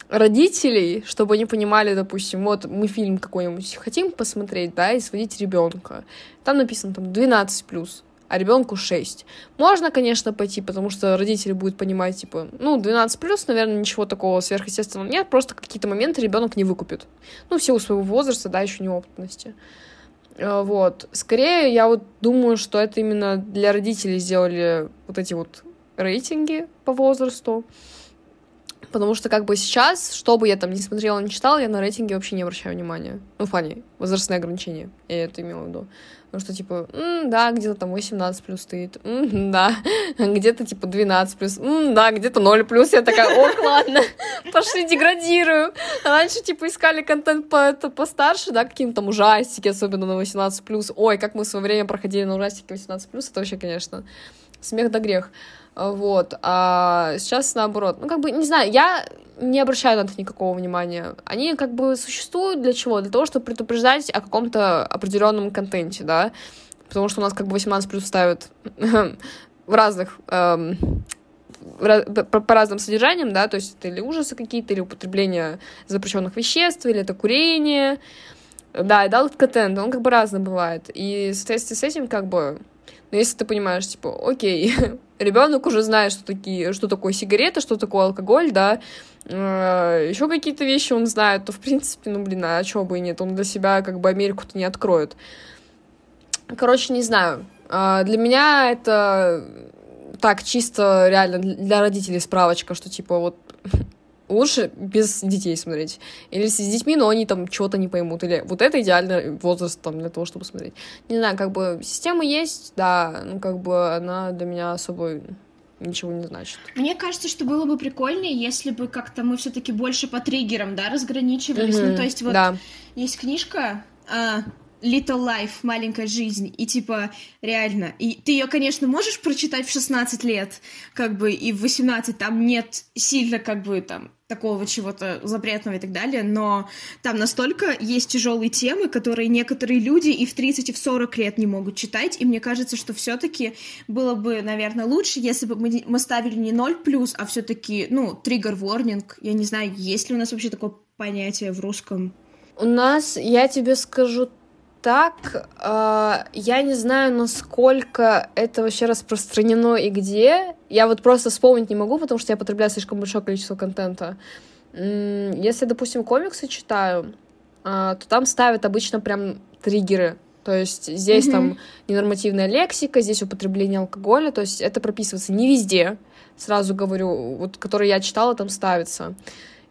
родителей, чтобы они понимали, допустим, вот мы фильм какой-нибудь хотим посмотреть, да, и сводить ребенка. Там написано там 12 плюс а ребенку 6. Можно, конечно, пойти, потому что родители будут понимать, типа, ну, 12 плюс, наверное, ничего такого сверхъестественного нет, просто какие-то моменты ребенок не выкупит. Ну, в силу своего возраста, да, еще неопытности. Э, вот. Скорее, я вот думаю, что это именно для родителей сделали вот эти вот рейтинги по возрасту. Потому что как бы сейчас, что бы я там не смотрела, не читала, я на рейтинге вообще не обращаю внимания. Ну, в плане возрастные ограничения, я это имела в виду. Ну, что, типа, м, да, где-то там 18 плюс стоит, м, да, где-то, типа, 12 плюс, м, да, где-то 0 плюс. Я такая, ох, ладно, пошли деградирую. Раньше, типа, искали контент по, это, постарше, да, какие-то там ужастики, особенно на 18 плюс. Ой, как мы в свое время проходили на ужастики 18 плюс, это вообще, конечно, смех да грех. Вот. А сейчас наоборот. Ну, как бы, не знаю, я не обращаю на это никакого внимания. Они как бы существуют для чего? Для того, чтобы предупреждать о каком-то определенном контенте, да. Потому что у нас как бы 18 плюс ставят в разных эм, по, по разным содержаниям, да, то есть это или ужасы какие-то, или употребление запрещенных веществ, или это курение, да, и adult контент, он как бы разный бывает. И в соответствии с этим как бы но если ты понимаешь, типа, окей, ребенок уже знает, что, такие, что такое сигареты, что такое алкоголь, да, э, еще какие-то вещи он знает, то, в принципе, ну, блин, а чего бы и нет, он для себя как бы Америку-то не откроет. Короче, не знаю. А, для меня это так, чисто реально для родителей справочка, что типа вот лучше без детей смотреть. Или с детьми, но они там чего-то не поймут. Или вот это идеальный возраст там для того, чтобы смотреть. Не знаю, как бы система есть, да, ну как бы она для меня особо ничего не значит. Мне кажется, что было бы прикольнее, если бы как-то мы все-таки больше по триггерам, да, разграничивались. Mm-hmm, ну, то есть вот да. есть книжка а, Little Life, маленькая жизнь, и типа реально, и ты ее, конечно, можешь прочитать в 16 лет, как бы, и в 18 там нет сильно, как бы, там, такого чего-то запретного и так далее, но там настолько есть тяжелые темы, которые некоторые люди и в 30, и в 40 лет не могут читать, и мне кажется, что все-таки было бы, наверное, лучше, если бы мы, мы ставили не 0 плюс, а все-таки, ну, триггер ворнинг, я не знаю, есть ли у нас вообще такое понятие в русском? У нас, я тебе скажу так, э, я не знаю, насколько это вообще распространено и где. Я вот просто вспомнить не могу, потому что я потребляю слишком большое количество контента. Если, допустим, комиксы читаю, э, то там ставят обычно прям триггеры. То есть здесь mm-hmm. там ненормативная лексика, здесь употребление алкоголя, то есть это прописывается не везде, сразу говорю, вот, которые я читала, там ставится.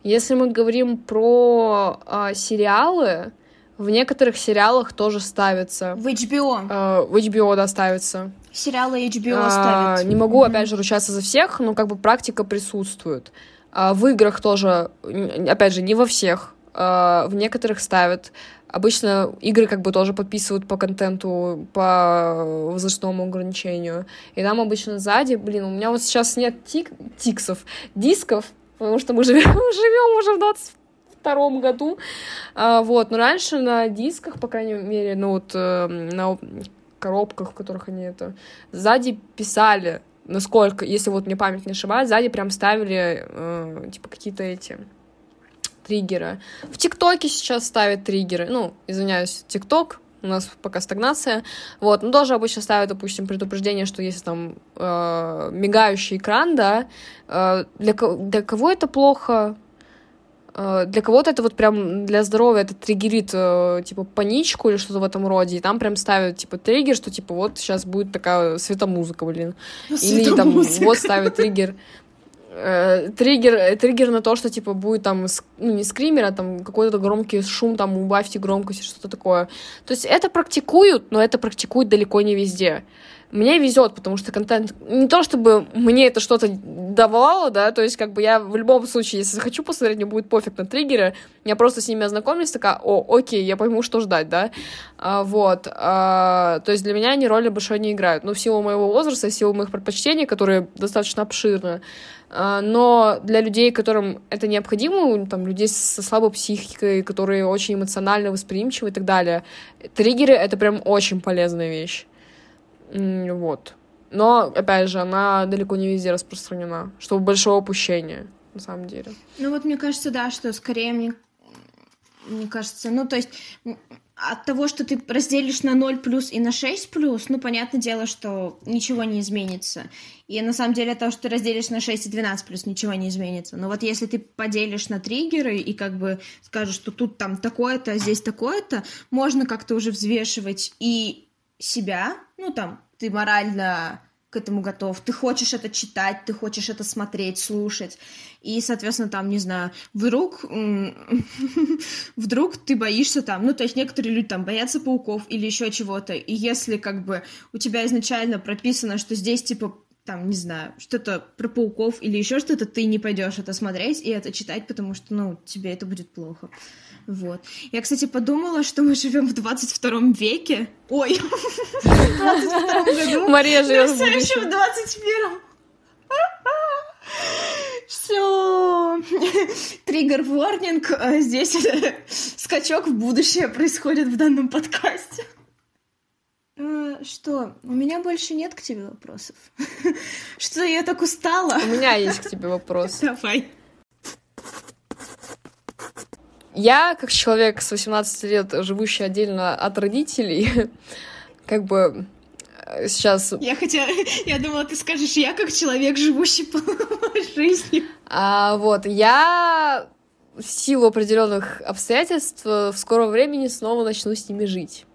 Если мы говорим про э, сериалы, в некоторых сериалах тоже ставится. В HBO. Э, в HBO, да, ставится. Сериалы HBO а, ставят. Не могу, mm-hmm. опять же, ручаться за всех, но как бы практика присутствует. А в играх тоже, опять же, не во всех. А, в некоторых ставят. Обычно игры как бы тоже подписывают по контенту, по возрастному ограничению. И там обычно сзади, блин, у меня вот сейчас нет тик, тиксов, дисков, потому что мы живем, живем уже в 20 втором году. А, вот, но раньше на дисках, по крайней мере, ну вот э, на коробках, в которых они это сзади писали, насколько, если вот мне память не ошибает, сзади прям ставили э, типа какие-то эти триггеры. В ТикТоке сейчас ставят триггеры. Ну, извиняюсь, ТикТок, у нас пока стагнация, вот, но тоже обычно ставят, допустим, предупреждение, что если там э, мигающий экран, да, э, для, для кого это плохо, для кого-то это вот прям для здоровья это триггерит, э, типа, паничку или что-то в этом роде, и там прям ставят, типа, триггер, что, типа, вот сейчас будет такая светомузыка, блин. Или там вот ставят триггер, э, триггер, триггер на то, что, типа, будет там, ну, не скример, а там какой-то громкий шум, там, убавьте громкость, что-то такое. То есть это практикуют, но это практикуют далеко не везде мне везет, потому что контент не то чтобы мне это что-то давало, да, то есть как бы я в любом случае, если захочу посмотреть, мне будет пофиг на триггеры, я просто с ними ознакомлюсь, такая, о, окей, я пойму, что ждать, да, а, вот, а, то есть для меня они роли большой не играют, ну, в силу моего возраста, в силу моих предпочтений, которые достаточно обширны, а, но для людей, которым это необходимо, там, людей со слабой психикой, которые очень эмоционально восприимчивы и так далее, триггеры — это прям очень полезная вещь. Вот. Но, опять же, она далеко не везде распространена, что большое упущение, на самом деле. Ну вот мне кажется, да, что скорее мне, мне кажется, ну то есть от того, что ты разделишь на 0 плюс и на 6 плюс, ну, понятное дело, что ничего не изменится. И на самом деле от того, что ты разделишь на 6 и 12 плюс, ничего не изменится. Но вот если ты поделишь на триггеры и как бы скажешь, что тут там такое-то, а здесь такое-то, можно как-то уже взвешивать и себя, ну там, ты морально к этому готов, ты хочешь это читать, ты хочешь это смотреть, слушать, и, соответственно, там, не знаю, вдруг, вдруг ты боишься там, ну, то есть некоторые люди там боятся пауков или еще чего-то, и если как бы у тебя изначально прописано, что здесь, типа, там, не знаю, что-то про пауков или еще что-то, ты не пойдешь это смотреть и это читать, потому что, ну, тебе это будет плохо. Вот. Я, кстати, подумала, что мы живем в 22 веке. Ой, в 22 году. Мария живет в будущем. еще в 21 все. Триггер ворнинг. А здесь скачок в будущее происходит в данном подкасте. А, что, у меня больше нет к тебе вопросов. Что я так устала? У меня есть к тебе вопрос. Давай. Я, как человек с 18 лет, живущий отдельно от родителей, как бы э, сейчас... Я хотя... Я думала, ты скажешь, я как человек, живущий полной жизнью. А, вот, я в силу определенных обстоятельств в скором времени снова начну с ними жить.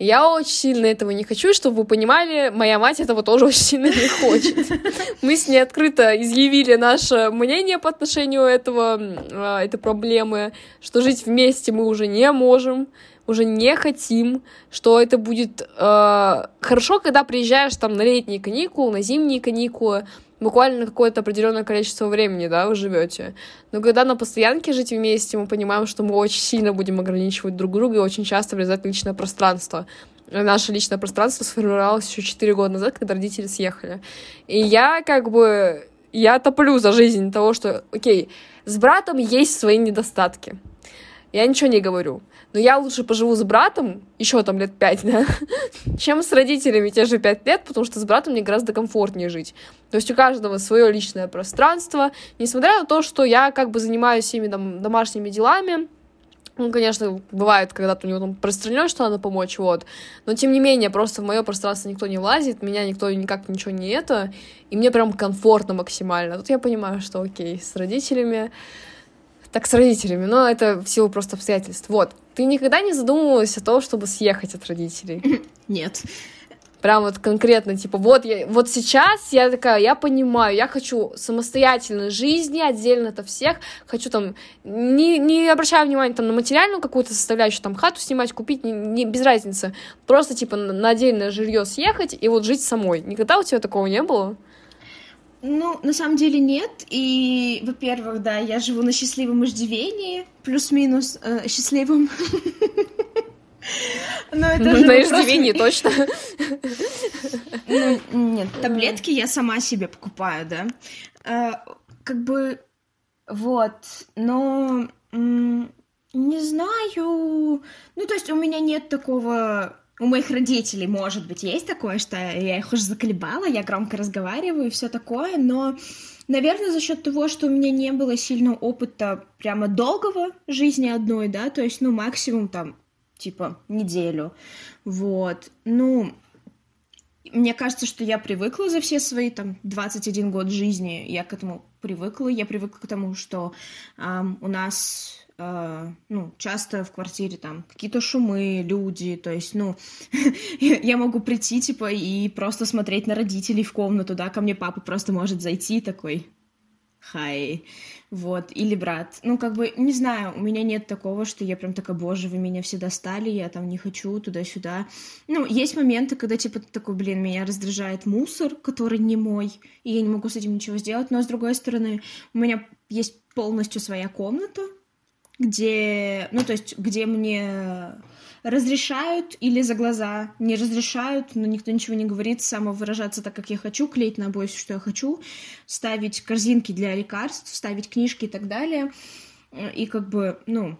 Я очень сильно этого не хочу, чтобы вы понимали, моя мать этого тоже очень сильно не хочет. Мы с ней открыто изъявили наше мнение по отношению этого, а, этой проблемы, что жить вместе мы уже не можем, уже не хотим, что это будет э, хорошо, когда приезжаешь там на летние каникулы, на зимние каникулы, буквально какое-то определенное количество времени, да, вы живете. Но когда на постоянке жить вместе, мы понимаем, что мы очень сильно будем ограничивать друг друга и очень часто влезать в личное пространство. Наше личное пространство сформировалось еще 4 года назад, когда родители съехали. И я как бы... Я топлю за жизнь того, что, окей, с братом есть свои недостатки. Я ничего не говорю но я лучше поживу с братом еще там лет пять, да, чем с родителями те же пять лет, потому что с братом мне гораздо комфортнее жить. То есть у каждого свое личное пространство, несмотря на то, что я как бы занимаюсь всеми там домашними делами, ну, конечно, бывает, когда-то у него там пространет, что надо помочь, вот. Но, тем не менее, просто в мое пространство никто не влазит, меня никто никак ничего не это, и мне прям комфортно максимально. Тут я понимаю, что окей, с родителями так с родителями, но это в силу просто обстоятельств. Вот. Ты никогда не задумывалась о том, чтобы съехать от родителей? Нет. Прям вот конкретно, типа, вот, я, вот сейчас я такая, я понимаю, я хочу самостоятельной жизни, отдельно от всех, хочу там, не, не обращая внимания там на материальную какую-то составляющую, там, хату снимать, купить, не, не, без разницы, просто, типа, на, на отдельное жилье съехать и вот жить самой. Никогда у тебя такого не было? Ну, на самом деле нет. И, во-первых, да, я живу на счастливом иждивении, плюс-минус э, счастливом. Но это ну, на иждивении точно. Ну, нет, таблетки я сама себе покупаю, да. А, как бы, вот, но не знаю. Ну, то есть у меня нет такого у моих родителей, может быть, есть такое, что я их уже заколебала, я громко разговариваю и все такое, но, наверное, за счет того, что у меня не было сильного опыта прямо долгого жизни одной, да, то есть, ну, максимум там, типа, неделю, вот, ну, мне кажется, что я привыкла за все свои там 21 год жизни, я к этому привыкла, я привыкла к тому, что эм, у нас ну, часто в квартире там какие-то шумы, люди, то есть, ну, я могу прийти, типа, и просто смотреть на родителей в комнату, да, ко мне папа просто может зайти такой, хай, вот, или брат. Ну, как бы, не знаю, у меня нет такого, что я прям такая, боже, вы меня все достали, я там не хочу туда-сюда. Ну, есть моменты, когда, типа, такой, блин, меня раздражает мусор, который не мой, и я не могу с этим ничего сделать, но, с другой стороны, у меня есть полностью своя комната, где, ну, то есть, где мне разрешают или за глаза не разрешают, но никто ничего не говорит, самовыражаться так, как я хочу, клеить на обои что я хочу, ставить корзинки для лекарств, ставить книжки и так далее. И как бы, ну,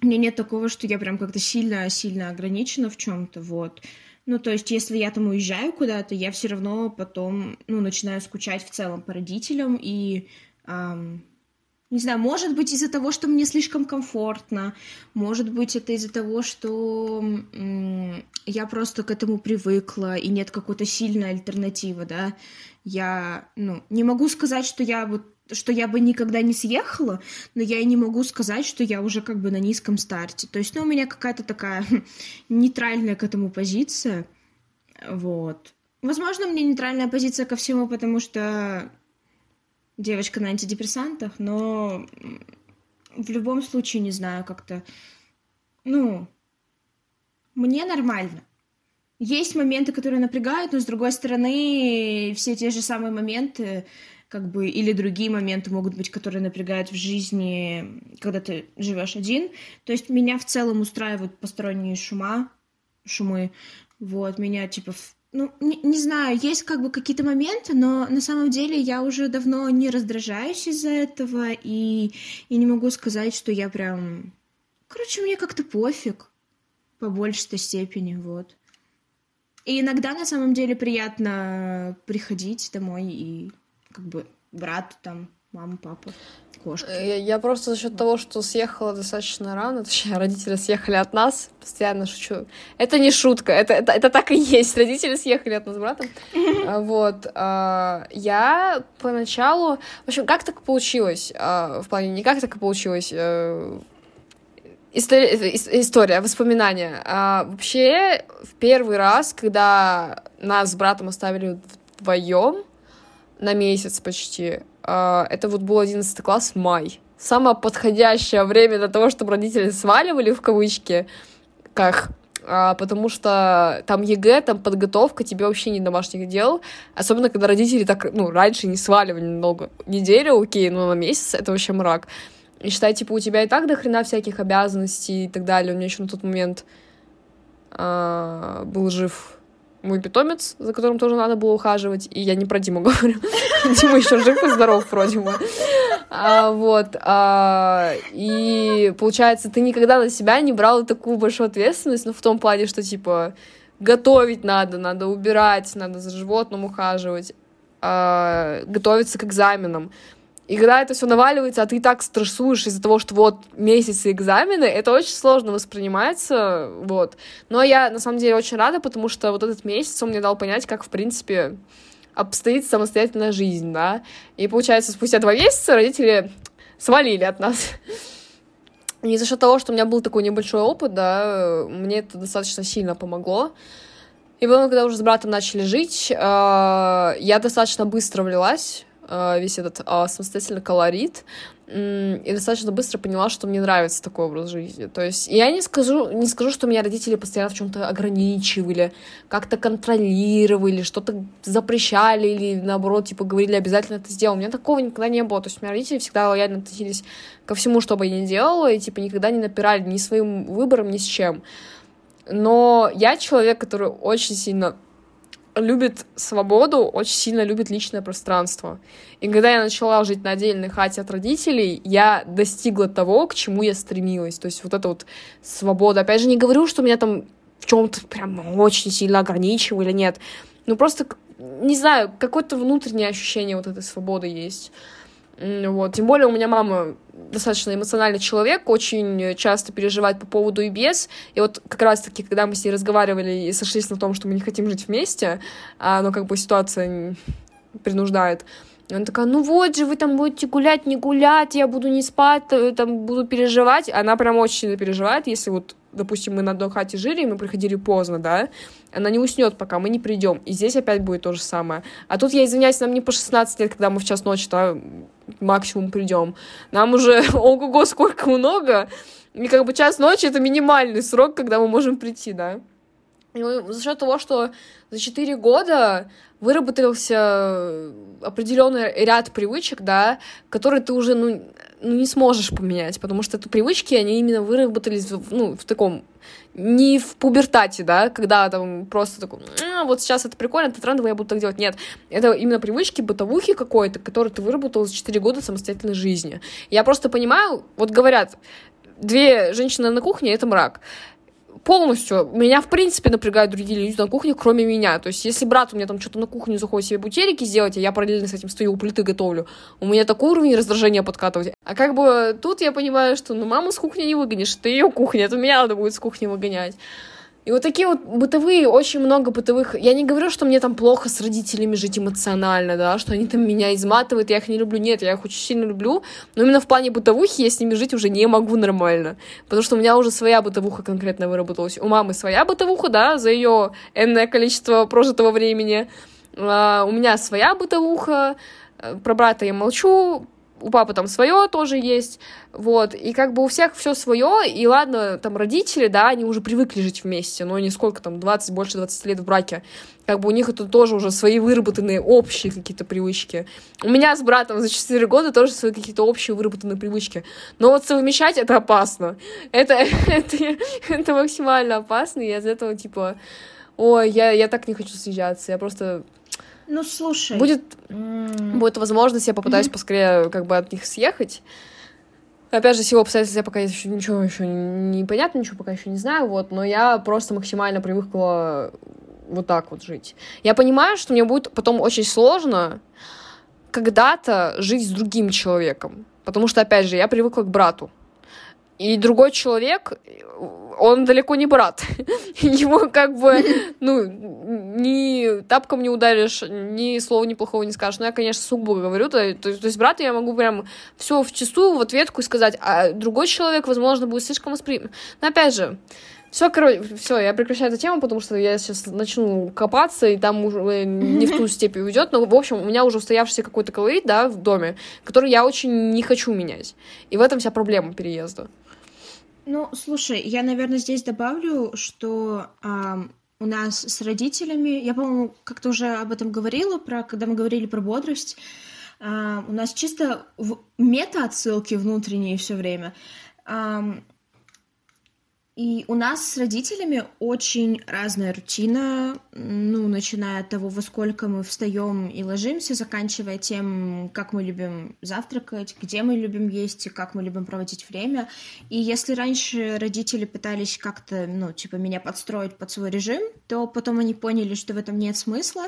мне нет такого, что я прям как-то сильно-сильно ограничена в чем-то, вот. Ну, то есть, если я там уезжаю куда-то, я все равно потом, ну, начинаю скучать в целом по родителям и эм, не знаю, может быть из-за того, что мне слишком комфортно, может быть это из-за того, что я просто к этому привыкла и нет какой-то сильной альтернативы, да. Я, ну, не могу сказать, что я вот что я бы никогда не съехала, но я и не могу сказать, что я уже как бы на низком старте. То есть, ну, у меня какая-то такая нейтральная к этому позиция, вот. Возможно, меня нейтральная позиция ко всему, потому что девочка на антидепрессантах, но в любом случае, не знаю, как-то, ну, мне нормально. Есть моменты, которые напрягают, но с другой стороны, все те же самые моменты, как бы, или другие моменты могут быть, которые напрягают в жизни, когда ты живешь один. То есть меня в целом устраивают посторонние шума, шумы. Вот, меня, типа, ну, не, не знаю, есть как бы какие-то моменты, но на самом деле я уже давно не раздражаюсь из-за этого, и, и не могу сказать, что я прям... Короче, мне как-то пофиг по большей степени, вот. И иногда на самом деле приятно приходить домой и как бы брат там мама, папа, кошка. Я, я просто за счет того, что съехала достаточно рано, точнее, родители съехали от нас, постоянно шучу. Это не шутка, это, это, это так и есть. Родители съехали от нас с братом. А, вот. А, я поначалу... В общем, как так получилось? А, в плане, не как так и получилось. Э, История, история воспоминания. А, вообще, в первый раз, когда нас с братом оставили вдвоем на месяц почти, это вот был 11 класс, май. Самое подходящее время для того, чтобы родители сваливали, в кавычки, как а, потому что там ЕГЭ, там подготовка, тебе вообще не до домашних дел, особенно когда родители так, ну, раньше не сваливали немного, неделю, окей, но на месяц это вообще мрак. И считай, типа, у тебя и так до хрена всяких обязанностей и так далее. У меня еще на тот момент а, был жив мой питомец, за которым тоже надо было ухаживать, и я не про Диму говорю. Дима еще жив и здоров вроде бы. А, вот. А, и получается, ты никогда на себя не брал такую большую ответственность, ну, в том плане, что, типа, готовить надо, надо убирать, надо за животным ухаживать, а, готовиться к экзаменам. И когда это все наваливается, а ты так стрессуешь из-за того, что вот месяцы экзамены, это очень сложно воспринимается, вот. Но я, на самом деле, очень рада, потому что вот этот месяц он мне дал понять, как, в принципе, обстоит самостоятельная жизнь, да. И, получается, спустя два месяца родители свалили от нас. И за счет того, что у меня был такой небольшой опыт, да, мне это достаточно сильно помогло. И потом, когда уже с братом начали жить, э, я достаточно быстро влилась весь этот а, самостоятельный колорит, и достаточно быстро поняла, что мне нравится такой образ жизни. То есть я не скажу, не скажу, что меня родители постоянно в чем-то ограничивали, как-то контролировали, что-то запрещали или наоборот, типа, говорили, обязательно это сделал. У меня такого никогда не было. То есть у меня родители всегда лояльно относились ко всему, что бы я ни делала, и типа никогда не напирали ни своим выбором, ни с чем. Но я человек, который очень сильно любит свободу, очень сильно любит личное пространство. И когда я начала жить на отдельной хате от родителей, я достигла того, к чему я стремилась. То есть вот эта вот свобода. Опять же, не говорю, что меня там в чем-то прям очень сильно ограничивали, нет. Ну просто, не знаю, какое-то внутреннее ощущение вот этой свободы есть. Вот. Тем более у меня мама достаточно эмоциональный человек, очень часто переживает по поводу и без. И вот как раз-таки, когда мы с ней разговаривали и сошлись на том, что мы не хотим жить вместе, а, но как бы ситуация принуждает, она такая, ну вот же, вы там будете гулять, не гулять, я буду не спать, э, там буду переживать. Она прям очень сильно переживает, если вот, допустим, мы на одной хате жили, и мы приходили поздно, да, она не уснет, пока мы не придем. И здесь опять будет то же самое. А тут, я извиняюсь, нам не по 16 лет, когда мы в час ночи да, максимум придем. Нам уже, ого-го, сколько много. И как бы час ночи — это минимальный срок, когда мы можем прийти, да. И за счет того, что за 4 года выработался определенный ряд привычек, да, которые ты уже, ну, ну, не сможешь поменять, потому что это привычки, они именно выработались, ну, в таком, не в пубертате, да, когда там просто такой, а, вот сейчас это прикольно, это трендово, я буду так делать. Нет, это именно привычки, бытовухи какой-то, которые ты выработал за 4 года самостоятельной жизни. Я просто понимаю, вот говорят, две женщины на кухне — это мрак полностью. Меня, в принципе, напрягают другие люди на кухне, кроме меня. То есть, если брат у меня там что-то на кухню заходит себе бутерики сделать, а я параллельно с этим стою у плиты готовлю, у меня такой уровень раздражения подкатывать. А как бы тут я понимаю, что ну маму с кухни не выгонишь, это ее кухня, это меня надо будет с кухни выгонять. И вот такие вот бытовые, очень много бытовых... Я не говорю, что мне там плохо с родителями жить эмоционально, да, что они там меня изматывают, я их не люблю. Нет, я их очень сильно люблю, но именно в плане бытовухи я с ними жить уже не могу нормально. Потому что у меня уже своя бытовуха конкретно выработалась. У мамы своя бытовуха, да, за ее энное количество прожитого времени. А у меня своя бытовуха, про брата я молчу, у папы там свое тоже есть, вот, и как бы у всех все свое, и ладно, там родители, да, они уже привыкли жить вместе, но не сколько там, 20, больше 20 лет в браке, как бы у них это тоже уже свои выработанные общие какие-то привычки. У меня с братом за 4 года тоже свои какие-то общие выработанные привычки, но вот совмещать это опасно, это, это, это максимально опасно, и из этого типа, ой, я, я так не хочу съезжаться, я просто ну, слушай. Будет, mm. будет возможность, я попытаюсь mm-hmm. поскорее как бы от них съехать. Опять же, всего обстоятельств я пока еще ничего еще не понятно, ничего пока еще не знаю, вот, но я просто максимально привыкла вот так вот жить. Я понимаю, что мне будет потом очень сложно когда-то жить с другим человеком, потому что, опять же, я привыкла к брату. И другой человек, он далеко не брат. Его как бы, ну, ни тапком не ударишь, ни слова неплохого не скажешь. Но я, конечно, сугубо говорю. То, то, то есть брата я могу прям все в чистую в ответку сказать, а другой человек, возможно, будет слишком восприим. Но опять же, все, короче, все, я прекращаю эту тему, потому что я сейчас начну копаться, и там уже не в ту степень уйдет. Но, в общем, у меня уже устоявшийся какой-то колорит, да, в доме, который я очень не хочу менять. И в этом вся проблема переезда. Ну, слушай, я, наверное, здесь добавлю, что а, у нас с родителями, я, по-моему, как-то уже об этом говорила, про, когда мы говорили про бодрость, а, у нас чисто в мета-отсылки внутренние все время. А, и у нас с родителями очень разная рутина, ну, начиная от того, во сколько мы встаем и ложимся, заканчивая тем, как мы любим завтракать, где мы любим есть и как мы любим проводить время. И если раньше родители пытались как-то, ну, типа, меня подстроить под свой режим, то потом они поняли, что в этом нет смысла.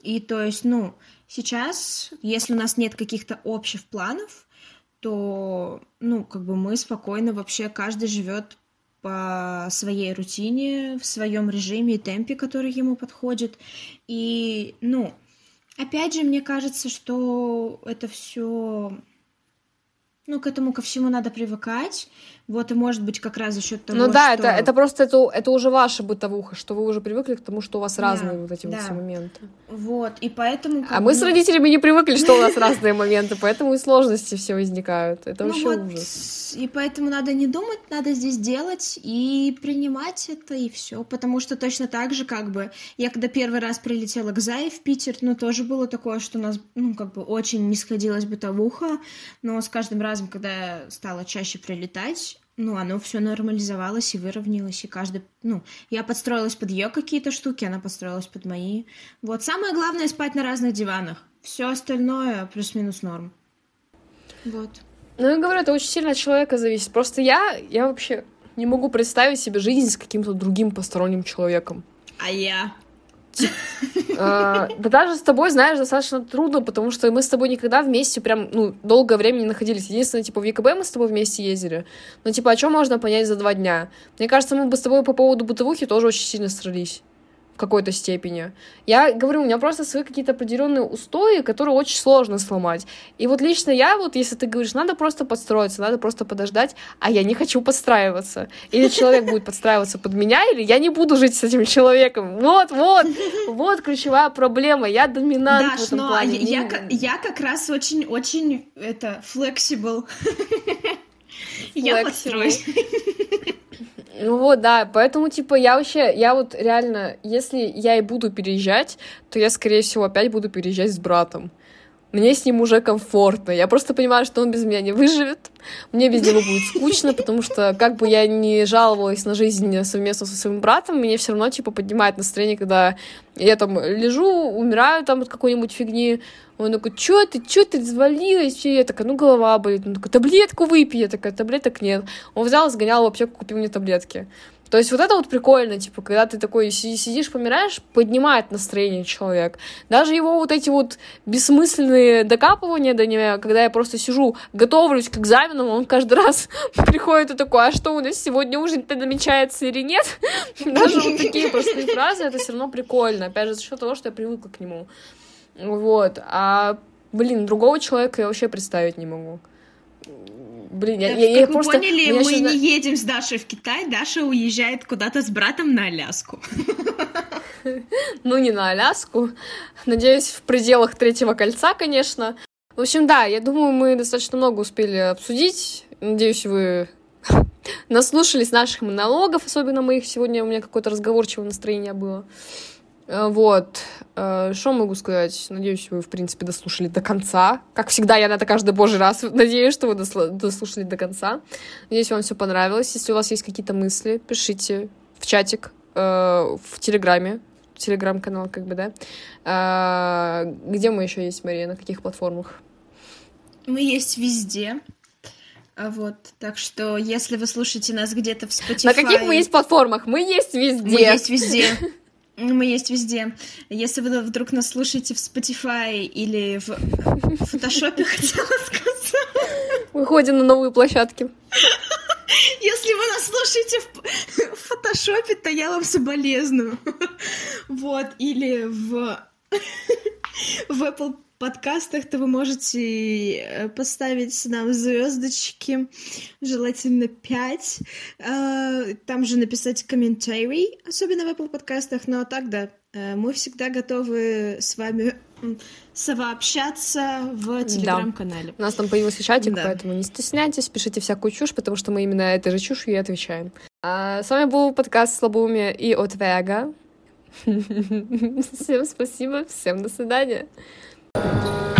И то есть, ну, сейчас, если у нас нет каких-то общих планов, то, ну, как бы мы спокойно вообще, каждый живет по своей рутине, в своем режиме и темпе, который ему подходит. И, ну, опять же, мне кажется, что это все ну, к этому ко всему надо привыкать. Вот, и может быть, как раз за счет того, Ну да, что... это, это просто это, это уже ваша бытовуха, что вы уже привыкли к тому, что у вас да, разные вот эти да. вот все моменты. Вот, и поэтому... А мы с родителями не привыкли, что у нас разные моменты, поэтому и сложности все возникают. Это ну вообще ужас. И поэтому надо не думать, надо здесь делать и принимать это, и все. Потому что точно так же, как бы, я когда первый раз прилетела к Зае в Питер, ну, тоже было такое, что у нас, ну, как бы, очень не сходилась бытовуха, но с каждым разом, когда стала чаще прилетать, ну, оно все нормализовалось и выровнялось, и каждый, ну, я подстроилась под ее какие-то штуки, она подстроилась под мои. Вот, самое главное спать на разных диванах. Все остальное плюс-минус норм. Вот. Ну, я говорю, это очень сильно от человека зависит. Просто я, я вообще не могу представить себе жизнь с каким-то другим посторонним человеком. А я? А, да даже с тобой, знаешь, достаточно трудно, потому что мы с тобой никогда вместе прям, ну, долгое время не находились. Единственное, типа, в ЕКБ мы с тобой вместе ездили. Но, типа, о чем можно понять за два дня? Мне кажется, мы бы с тобой по поводу бытовухи тоже очень сильно срались какой-то степени. Я говорю, у меня просто свои какие-то определенные устои, которые очень сложно сломать. И вот лично я, вот если ты говоришь, надо просто подстроиться, надо просто подождать, а я не хочу подстраиваться. Или человек будет подстраиваться под меня, или я не буду жить с этим человеком. Вот, вот, вот ключевая проблема. Я доминант Даш, в этом но плане. Я, я, я как раз очень-очень это flexible. Я подстроюсь. Ну вот, да, поэтому, типа, я вообще, я вот реально, если я и буду переезжать, то я, скорее всего, опять буду переезжать с братом. Мне с ним уже комфортно. Я просто понимаю, что он без меня не выживет. Мне без него будет скучно, потому что как бы я не жаловалась на жизнь совместно со своим братом, мне все равно, типа, поднимает настроение, когда я там лежу, умираю там от какой-нибудь фигни. Он такой, чё ты, чё ты развалилась? И я такая, ну, голова болит. Он такой, таблетку выпей. Я такая, таблеток нет. Он взял, сгонял в аптеку, купил мне таблетки. То есть вот это вот прикольно, типа, когда ты такой сидишь, помираешь, поднимает настроение человек. Даже его вот эти вот бессмысленные докапывания до него, когда я просто сижу, готовлюсь к экзамену, он каждый раз приходит и такой, а что у нас сегодня ужин-то намечается или нет? Даже вот такие простые фразы, это все равно прикольно. Опять же, за счет того, что я привыкла к нему. Вот. А, блин, другого человека я вообще представить не могу. Блин, я, я, я как просто... вы поняли, мы сейчас... не едем с Дашей в Китай, Даша уезжает куда-то с братом на Аляску. Ну, не на Аляску. Надеюсь, в пределах третьего кольца, конечно. В общем, да, я думаю, мы достаточно много успели обсудить. Надеюсь, вы наслушались наших монологов, особенно моих. Сегодня у меня какое-то разговорчивое настроение было. Э, вот. Э, что могу сказать? Надеюсь, вы, в принципе, дослушали до конца. Как всегда, я на это каждый божий раз надеюсь, что вы дослушали до конца. Надеюсь, вам все понравилось. Если у вас есть какие-то мысли, пишите в чатик, э, в Телеграме, Телеграм-канал, как бы, да. Где мы еще есть, Мария? На каких платформах? Мы есть везде. А вот, так что, если вы слушаете нас где-то в Spotify... На каких мы есть платформах? Мы есть везде. Мы есть везде. Мы есть везде. Если вы вдруг нас слушаете в Spotify или в Фотошопе, хотела сказать. Выходим на новые площадки. Если вы нас слушаете в, в фотошопе, то я вам соболезную. Вот, или в, в Apple подкастах, то вы можете э, поставить нам звездочки, желательно 5. Э, там же написать комментарий, особенно в Apple подкастах. Ну а так, да, э, мы всегда готовы с вами сообщаться в телеграм-канале. Да. У нас там появился чатик, да. поэтому не стесняйтесь, пишите всякую чушь, потому что мы именно этой же чушью и отвечаем. А, с вами был подкаст «Слабоумие» и от Вега. Всем спасибо, всем до свидания. Música